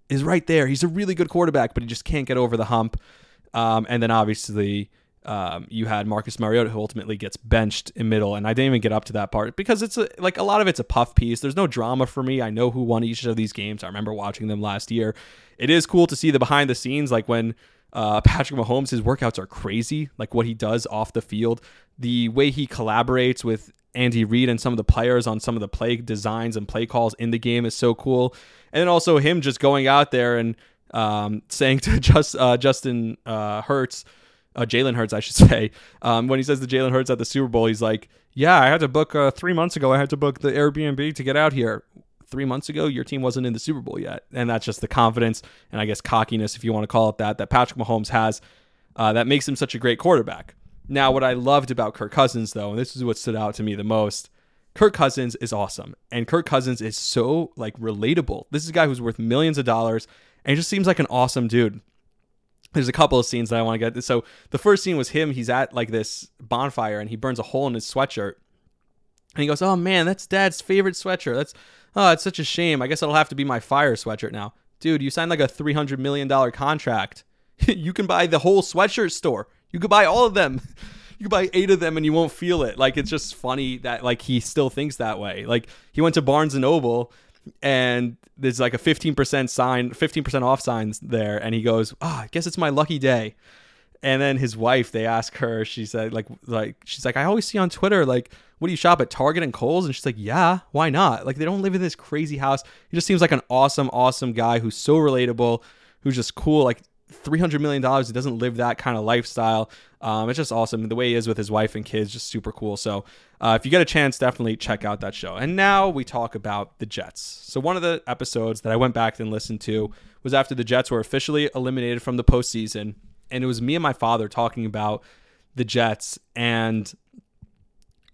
is right there. He's a really good quarterback, but he just can't get over the hump. Um, and then obviously um, you had Marcus Mariota who ultimately gets benched in middle, and I didn't even get up to that part because it's a, like a lot of it's a puff piece. There's no drama for me. I know who won each of these games. I remember watching them last year. It is cool to see the behind the scenes, like when uh, Patrick Mahomes, his workouts are crazy. Like what he does off the field, the way he collaborates with Andy Reid and some of the players on some of the play designs and play calls in the game is so cool. And then also him just going out there and um, saying to just uh, Justin uh, Hurts uh, Jalen Hurts, I should say, um, when he says to Jalen Hurts at the Super Bowl, he's like, "Yeah, I had to book uh, three months ago. I had to book the Airbnb to get out here. Three months ago, your team wasn't in the Super Bowl yet." And that's just the confidence and I guess cockiness, if you want to call it that, that Patrick Mahomes has, uh, that makes him such a great quarterback. Now, what I loved about Kirk Cousins, though, and this is what stood out to me the most. Kirk Cousins is awesome, and Kirk Cousins is so like relatable. This is a guy who's worth millions of dollars, and he just seems like an awesome dude there's a couple of scenes that I want to get. So the first scene was him. He's at like this bonfire and he burns a hole in his sweatshirt. And he goes, "Oh man, that's Dad's favorite sweatshirt. That's oh, it's such a shame. I guess it'll have to be my fire sweatshirt now." Dude, you signed like a three hundred million dollar contract. you can buy the whole sweatshirt store. You could buy all of them. you could buy eight of them and you won't feel it. Like it's just funny that like he still thinks that way. Like he went to Barnes and Noble and there's like a 15% sign, 15% off signs there. And he goes, Oh, I guess it's my lucky day. And then his wife, they ask her, she said, like, like, she's like, I always see on Twitter, like, what do you shop at Target and Kohl's? And she's like, yeah, why not? Like, they don't live in this crazy house. He just seems like an awesome, awesome guy who's so relatable, who's just cool. Like, $300 million. He doesn't live that kind of lifestyle. Um, it's just awesome. The way he is with his wife and kids, just super cool. So uh, if you get a chance, definitely check out that show. And now we talk about the Jets. So one of the episodes that I went back and listened to was after the Jets were officially eliminated from the postseason. And it was me and my father talking about the Jets and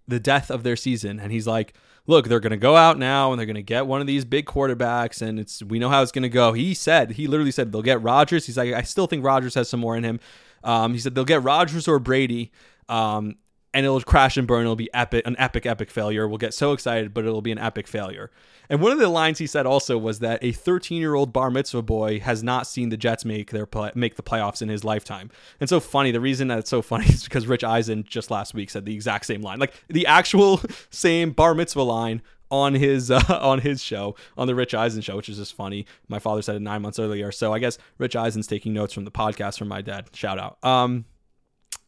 the death of their season. And he's like, look, they're going to go out now and they're going to get one of these big quarterbacks, and it's we know how it's going to go. He said he literally said they'll get Rodgers. He's like, I still think Rodgers has some more in him. Um, he said they'll get Rodgers or Brady. Um, and it'll crash and burn. It'll be epic, an epic, epic failure. We'll get so excited, but it'll be an epic failure. And one of the lines he said also was that a 13 year old bar mitzvah boy has not seen the Jets make their play, make the playoffs in his lifetime. And so funny. The reason that it's so funny is because Rich Eisen just last week said the exact same line, like the actual same bar mitzvah line on his uh, on his show on the Rich Eisen show, which is just funny. My father said it nine months earlier, so I guess Rich Eisen's taking notes from the podcast from my dad. Shout out. Um,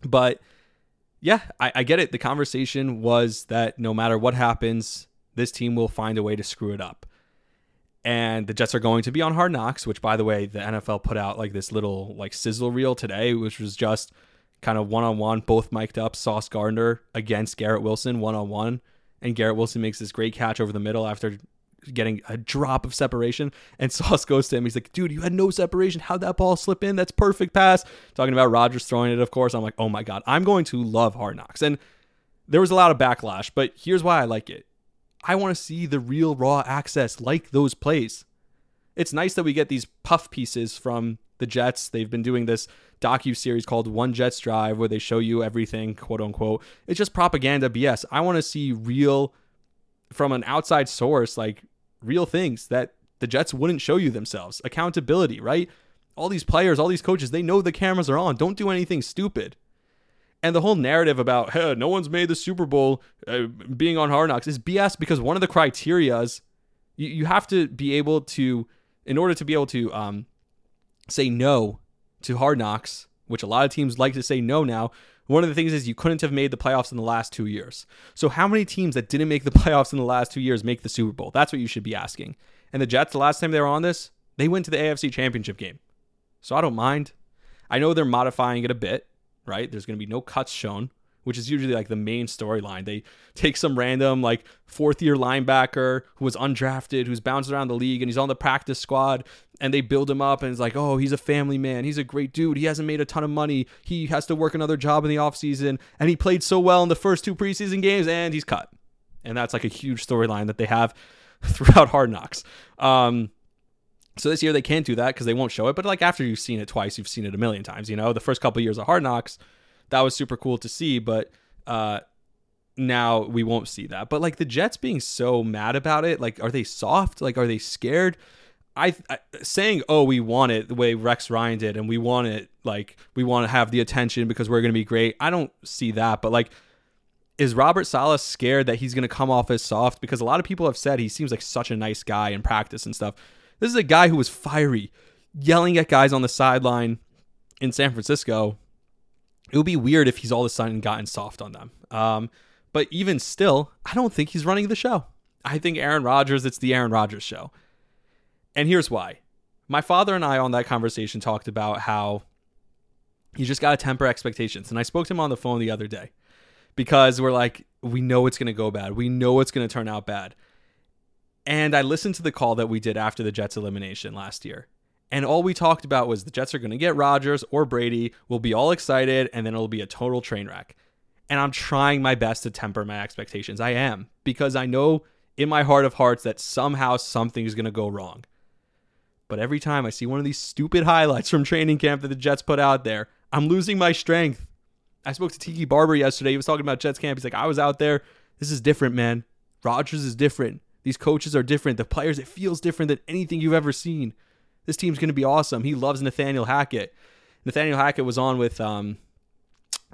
but yeah, I, I get it. The conversation was that no matter what happens, this team will find a way to screw it up. And the Jets are going to be on Hard Knocks, which, by the way, the NFL put out like this little like sizzle reel today, which was just kind of one on one, both mic'd up. Sauce Gardner against Garrett Wilson one on one and Garrett Wilson makes this great catch over the middle after getting a drop of separation. And Sauce goes to him. He's like, dude, you had no separation. How'd that ball slip in? That's perfect pass. Talking about Rodgers throwing it, of course. I'm like, oh my God, I'm going to love Hard Knocks. And there was a lot of backlash, but here's why I like it. I want to see the real raw access like those plays. It's nice that we get these puff pieces from the Jets. They've been doing this docu series called One Jets Drive where they show you everything, quote unquote. It's just propaganda BS. I want to see real from an outside source, like real things that the Jets wouldn't show you themselves. Accountability, right? All these players, all these coaches, they know the cameras are on. Don't do anything stupid. And the whole narrative about hey, no one's made the Super Bowl uh, being on Hard Knocks is BS because one of the criterias you, you have to be able to, in order to be able to um, say no to Hard Knocks, which a lot of teams like to say no now, one of the things is you couldn't have made the playoffs in the last two years. So, how many teams that didn't make the playoffs in the last two years make the Super Bowl? That's what you should be asking. And the Jets, the last time they were on this, they went to the AFC Championship game. So, I don't mind. I know they're modifying it a bit, right? There's going to be no cuts shown, which is usually like the main storyline. They take some random like fourth year linebacker who was undrafted, who's bounced around the league, and he's on the practice squad, and they build him up, and it's like, oh, he's a family man, he's a great dude, he hasn't made a ton of money, he has to work another job in the offseason, and he played so well in the first two preseason games, and he's cut. And that's like a huge storyline that they have throughout Hard Knocks. Um, so this year they can't do that because they won't show it. But like after you've seen it twice, you've seen it a million times. You know, the first couple of years of Hard Knocks, that was super cool to see. But uh, now we won't see that. But like the Jets being so mad about it, like are they soft? Like are they scared? I, I, saying oh we want it the way Rex Ryan did and we want it like we want to have the attention because we're going to be great. I don't see that, but like is Robert Saleh scared that he's going to come off as soft because a lot of people have said he seems like such a nice guy in practice and stuff. This is a guy who was fiery, yelling at guys on the sideline in San Francisco. It would be weird if he's all of a sudden gotten soft on them. Um, but even still, I don't think he's running the show. I think Aaron Rodgers, it's the Aaron Rodgers show. And here's why. My father and I on that conversation talked about how you just got to temper expectations. And I spoke to him on the phone the other day because we're like, we know it's going to go bad. We know it's going to turn out bad. And I listened to the call that we did after the Jets elimination last year. And all we talked about was the Jets are going to get Rodgers or Brady. We'll be all excited, and then it'll be a total train wreck. And I'm trying my best to temper my expectations. I am, because I know in my heart of hearts that somehow something is going to go wrong. But every time I see one of these stupid highlights from training camp that the Jets put out there, I'm losing my strength. I spoke to Tiki Barber yesterday. He was talking about Jets camp. He's like, I was out there. This is different, man. Rodgers is different. These coaches are different. The players, it feels different than anything you've ever seen. This team's going to be awesome. He loves Nathaniel Hackett. Nathaniel Hackett was on with um,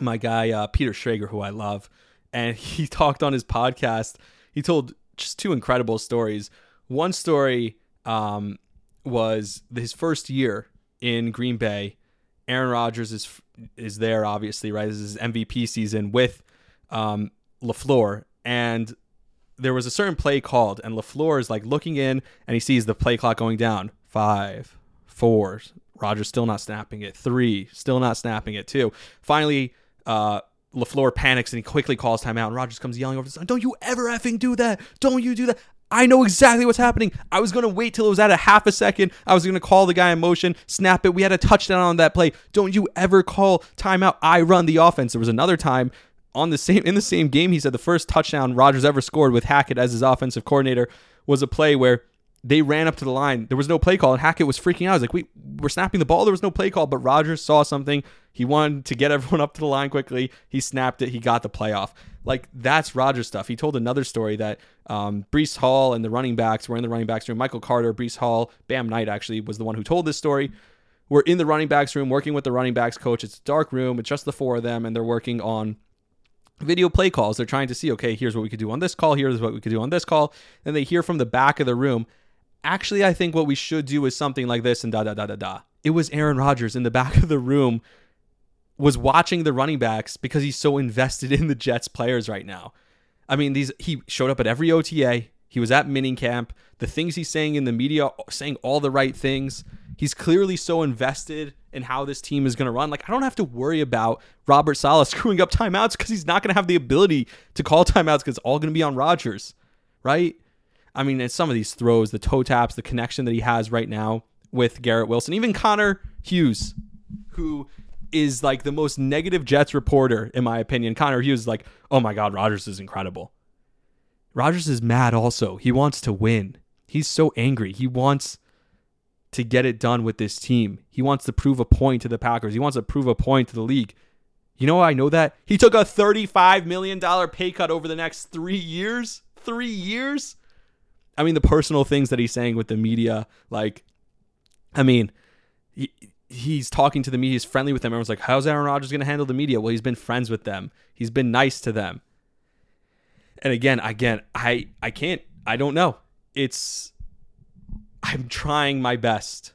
my guy, uh, Peter Schrager, who I love. And he talked on his podcast. He told just two incredible stories. One story um, was his first year in Green Bay. Aaron Rodgers is is there obviously, right? This is his MVP season with um, LaFleur, and there was a certain play called, and LaFleur is like looking in, and he sees the play clock going down. Five, four, Rodgers still not snapping it. Three, still not snapping it. Two. Finally, uh, LaFleur panics and he quickly calls timeout. And Rodgers comes yelling over the side, Don't you ever effing do that. Don't you do that. I know exactly what's happening. I was going to wait till it was at a half a second. I was going to call the guy in motion, snap it. We had a touchdown on that play. Don't you ever call timeout. I run the offense. There was another time on the same in the same game. He said the first touchdown Rodgers ever scored with Hackett as his offensive coordinator was a play where they ran up to the line. There was no play call, and Hackett was freaking out. Was like, "We we're snapping the ball. There was no play call." But Rodgers saw something. He wanted to get everyone up to the line quickly. He snapped it. He got the playoff. Like that's Rodgers stuff. He told another story that um, Breece Hall and the running backs were in the running backs room. Michael Carter, Breece Hall, Bam Knight actually was the one who told this story. We're in the running backs room working with the running backs coach. It's a dark room. It's just the four of them, and they're working on video play calls. They're trying to see, okay, here's what we could do on this call. Here's what we could do on this call. Then they hear from the back of the room, actually, I think what we should do is something like this and da da da da da. It was Aaron Rodgers in the back of the room was watching the running backs because he's so invested in the Jets players right now. I mean, these he showed up at every OTA. He was at minicamp. The things he's saying in the media, saying all the right things. He's clearly so invested in how this team is going to run. Like, I don't have to worry about Robert Saleh screwing up timeouts because he's not going to have the ability to call timeouts because it's all going to be on Rodgers, right? I mean, and some of these throws, the toe taps, the connection that he has right now with Garrett Wilson, even Connor Hughes, who is like the most negative Jets reporter, in my opinion. Connor Hughes is like, oh my God, Rodgers is incredible. Rodgers is mad also. He wants to win. He's so angry. He wants to get it done with this team. He wants to prove a point to the Packers. He wants to prove a point to the league. You know I know that? He took a $35 million pay cut over the next three years. Three years? I mean, the personal things that he's saying with the media, like, I mean, he, he's talking to the media, he's friendly with them. Everyone's like, how's Aaron Rodgers going to handle the media? Well, he's been friends with them, he's been nice to them. And again, again, I I can't, I don't know. It's I'm trying my best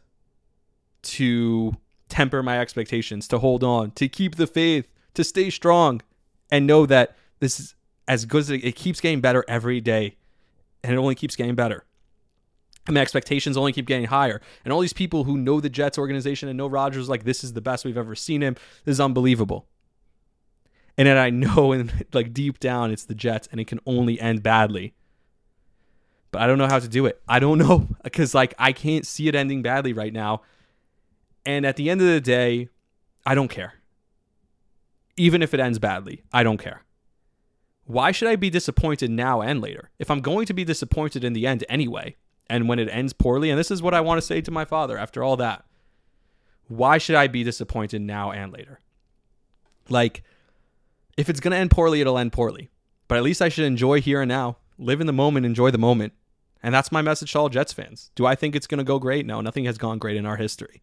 to temper my expectations, to hold on, to keep the faith, to stay strong, and know that this is as good as it, it keeps getting better every day, and it only keeps getting better. And my expectations only keep getting higher. And all these people who know the Jets organization and know Rodgers, like, this is the best we've ever seen him. This is unbelievable. And then I know, and like deep down, it's the Jets, and it can only end badly but I don't know how to do it. I don't know because like I can't see it ending badly right now. And at the end of the day, I don't care. Even if it ends badly, I don't care. Why should I be disappointed now and later? If I'm going to be disappointed in the end anyway, and when it ends poorly, and this is what I want to say to my father after all that, why should I be disappointed now and later? Like, if it's going to end poorly, it'll end poorly. But at least I should enjoy here and now, live in the moment, enjoy the moment. And that's my message to all Jets fans. Do I think it's going to go great? No, nothing has gone great in our history.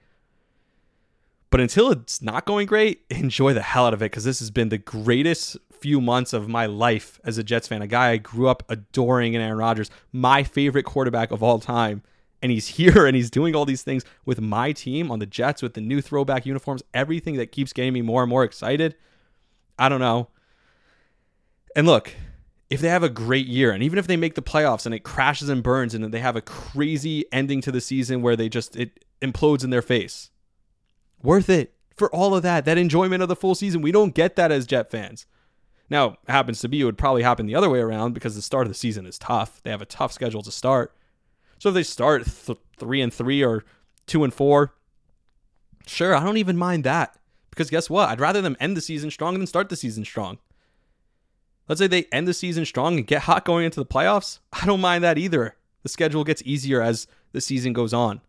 But until it's not going great, enjoy the hell out of it because this has been the greatest few months of my life as a Jets fan. A guy I grew up adoring in Aaron Rodgers, my favorite quarterback of all time. And he's here and he's doing all these things with my team on the Jets with the new throwback uniforms, everything that keeps getting me more and more excited. I don't know. And look, if they have a great year and even if they make the playoffs and it crashes and burns and they have a crazy ending to the season where they just it implodes in their face worth it for all of that that enjoyment of the full season. We don't get that as jet fans. Now happens to be it would probably happen the other way around because the start of the season is tough. They have a tough schedule to start. So if they start th- 3 and 3 or 2 and 4 sure i don't even mind that. Because guess what? I'd rather them end the season strong than start the season strong. Let's say they end the season strong and get hot going into the playoffs. I don't mind that either. The schedule gets easier as the season goes on.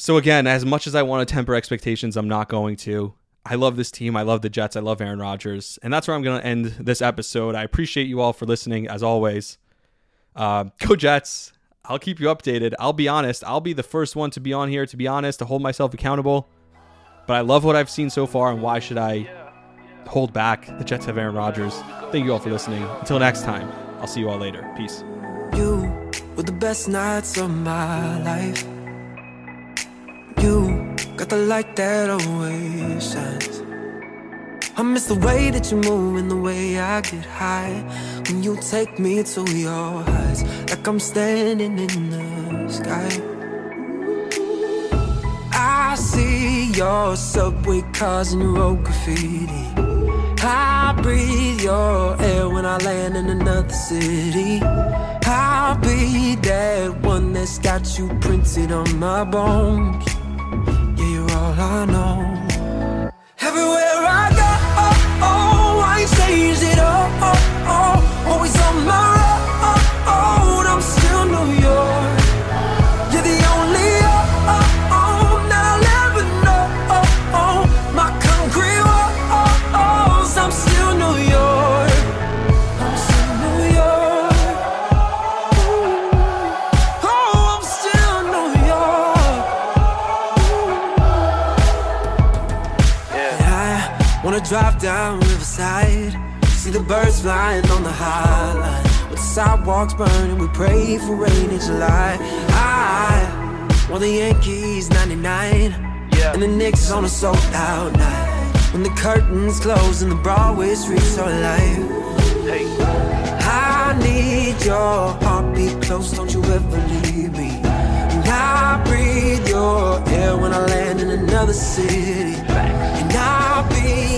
So, again, as much as I want to temper expectations, I'm not going to. I love this team. I love the Jets. I love Aaron Rodgers. And that's where I'm going to end this episode. I appreciate you all for listening, as always. Uh, go Jets. I'll keep you updated. I'll be honest. I'll be the first one to be on here, to be honest, to hold myself accountable. But I love what I've seen so far, and why should I hold back? The Jets have Aaron Rodgers. Thank you all for listening. Until next time, I'll see you all later. Peace. You were the best nights of my life. You got the light that always shines. I miss the way that you move and the way I get high when you take me to your heights, like I'm standing in the sky. I see your subway cars and your road graffiti. I breathe your air when I land in another city. I'll be that one that's got you printed on my bones. All I know. Everywhere I go, oh, oh, I changed it up. Drive down Riverside, see the birds flying on the high line. With the sidewalks burning, we pray for rain in July. I want the Yankees 99, yeah. and the Knicks on a sold out night. When the curtains close and the Broadway streets are alive. Hey. I need your heartbeat close, don't you ever leave me. And I breathe your air when I land in another city. And I'll be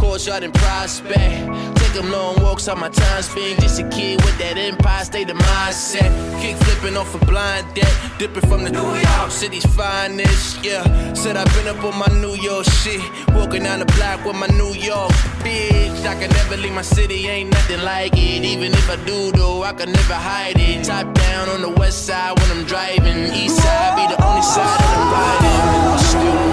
courts out in prospect. Take them long walks on my time spent. Just a kid with that empire state of mindset. Kick flipping off a blind deck. Dipping from the New York City's finest. Yeah, said I've been up on my New York shit. Walking down the block with my New York bitch. I can never leave my city, ain't nothing like it. Even if I do, though, I can never hide it. Top down on the west side when I'm driving. East side be the only side that I'm riding.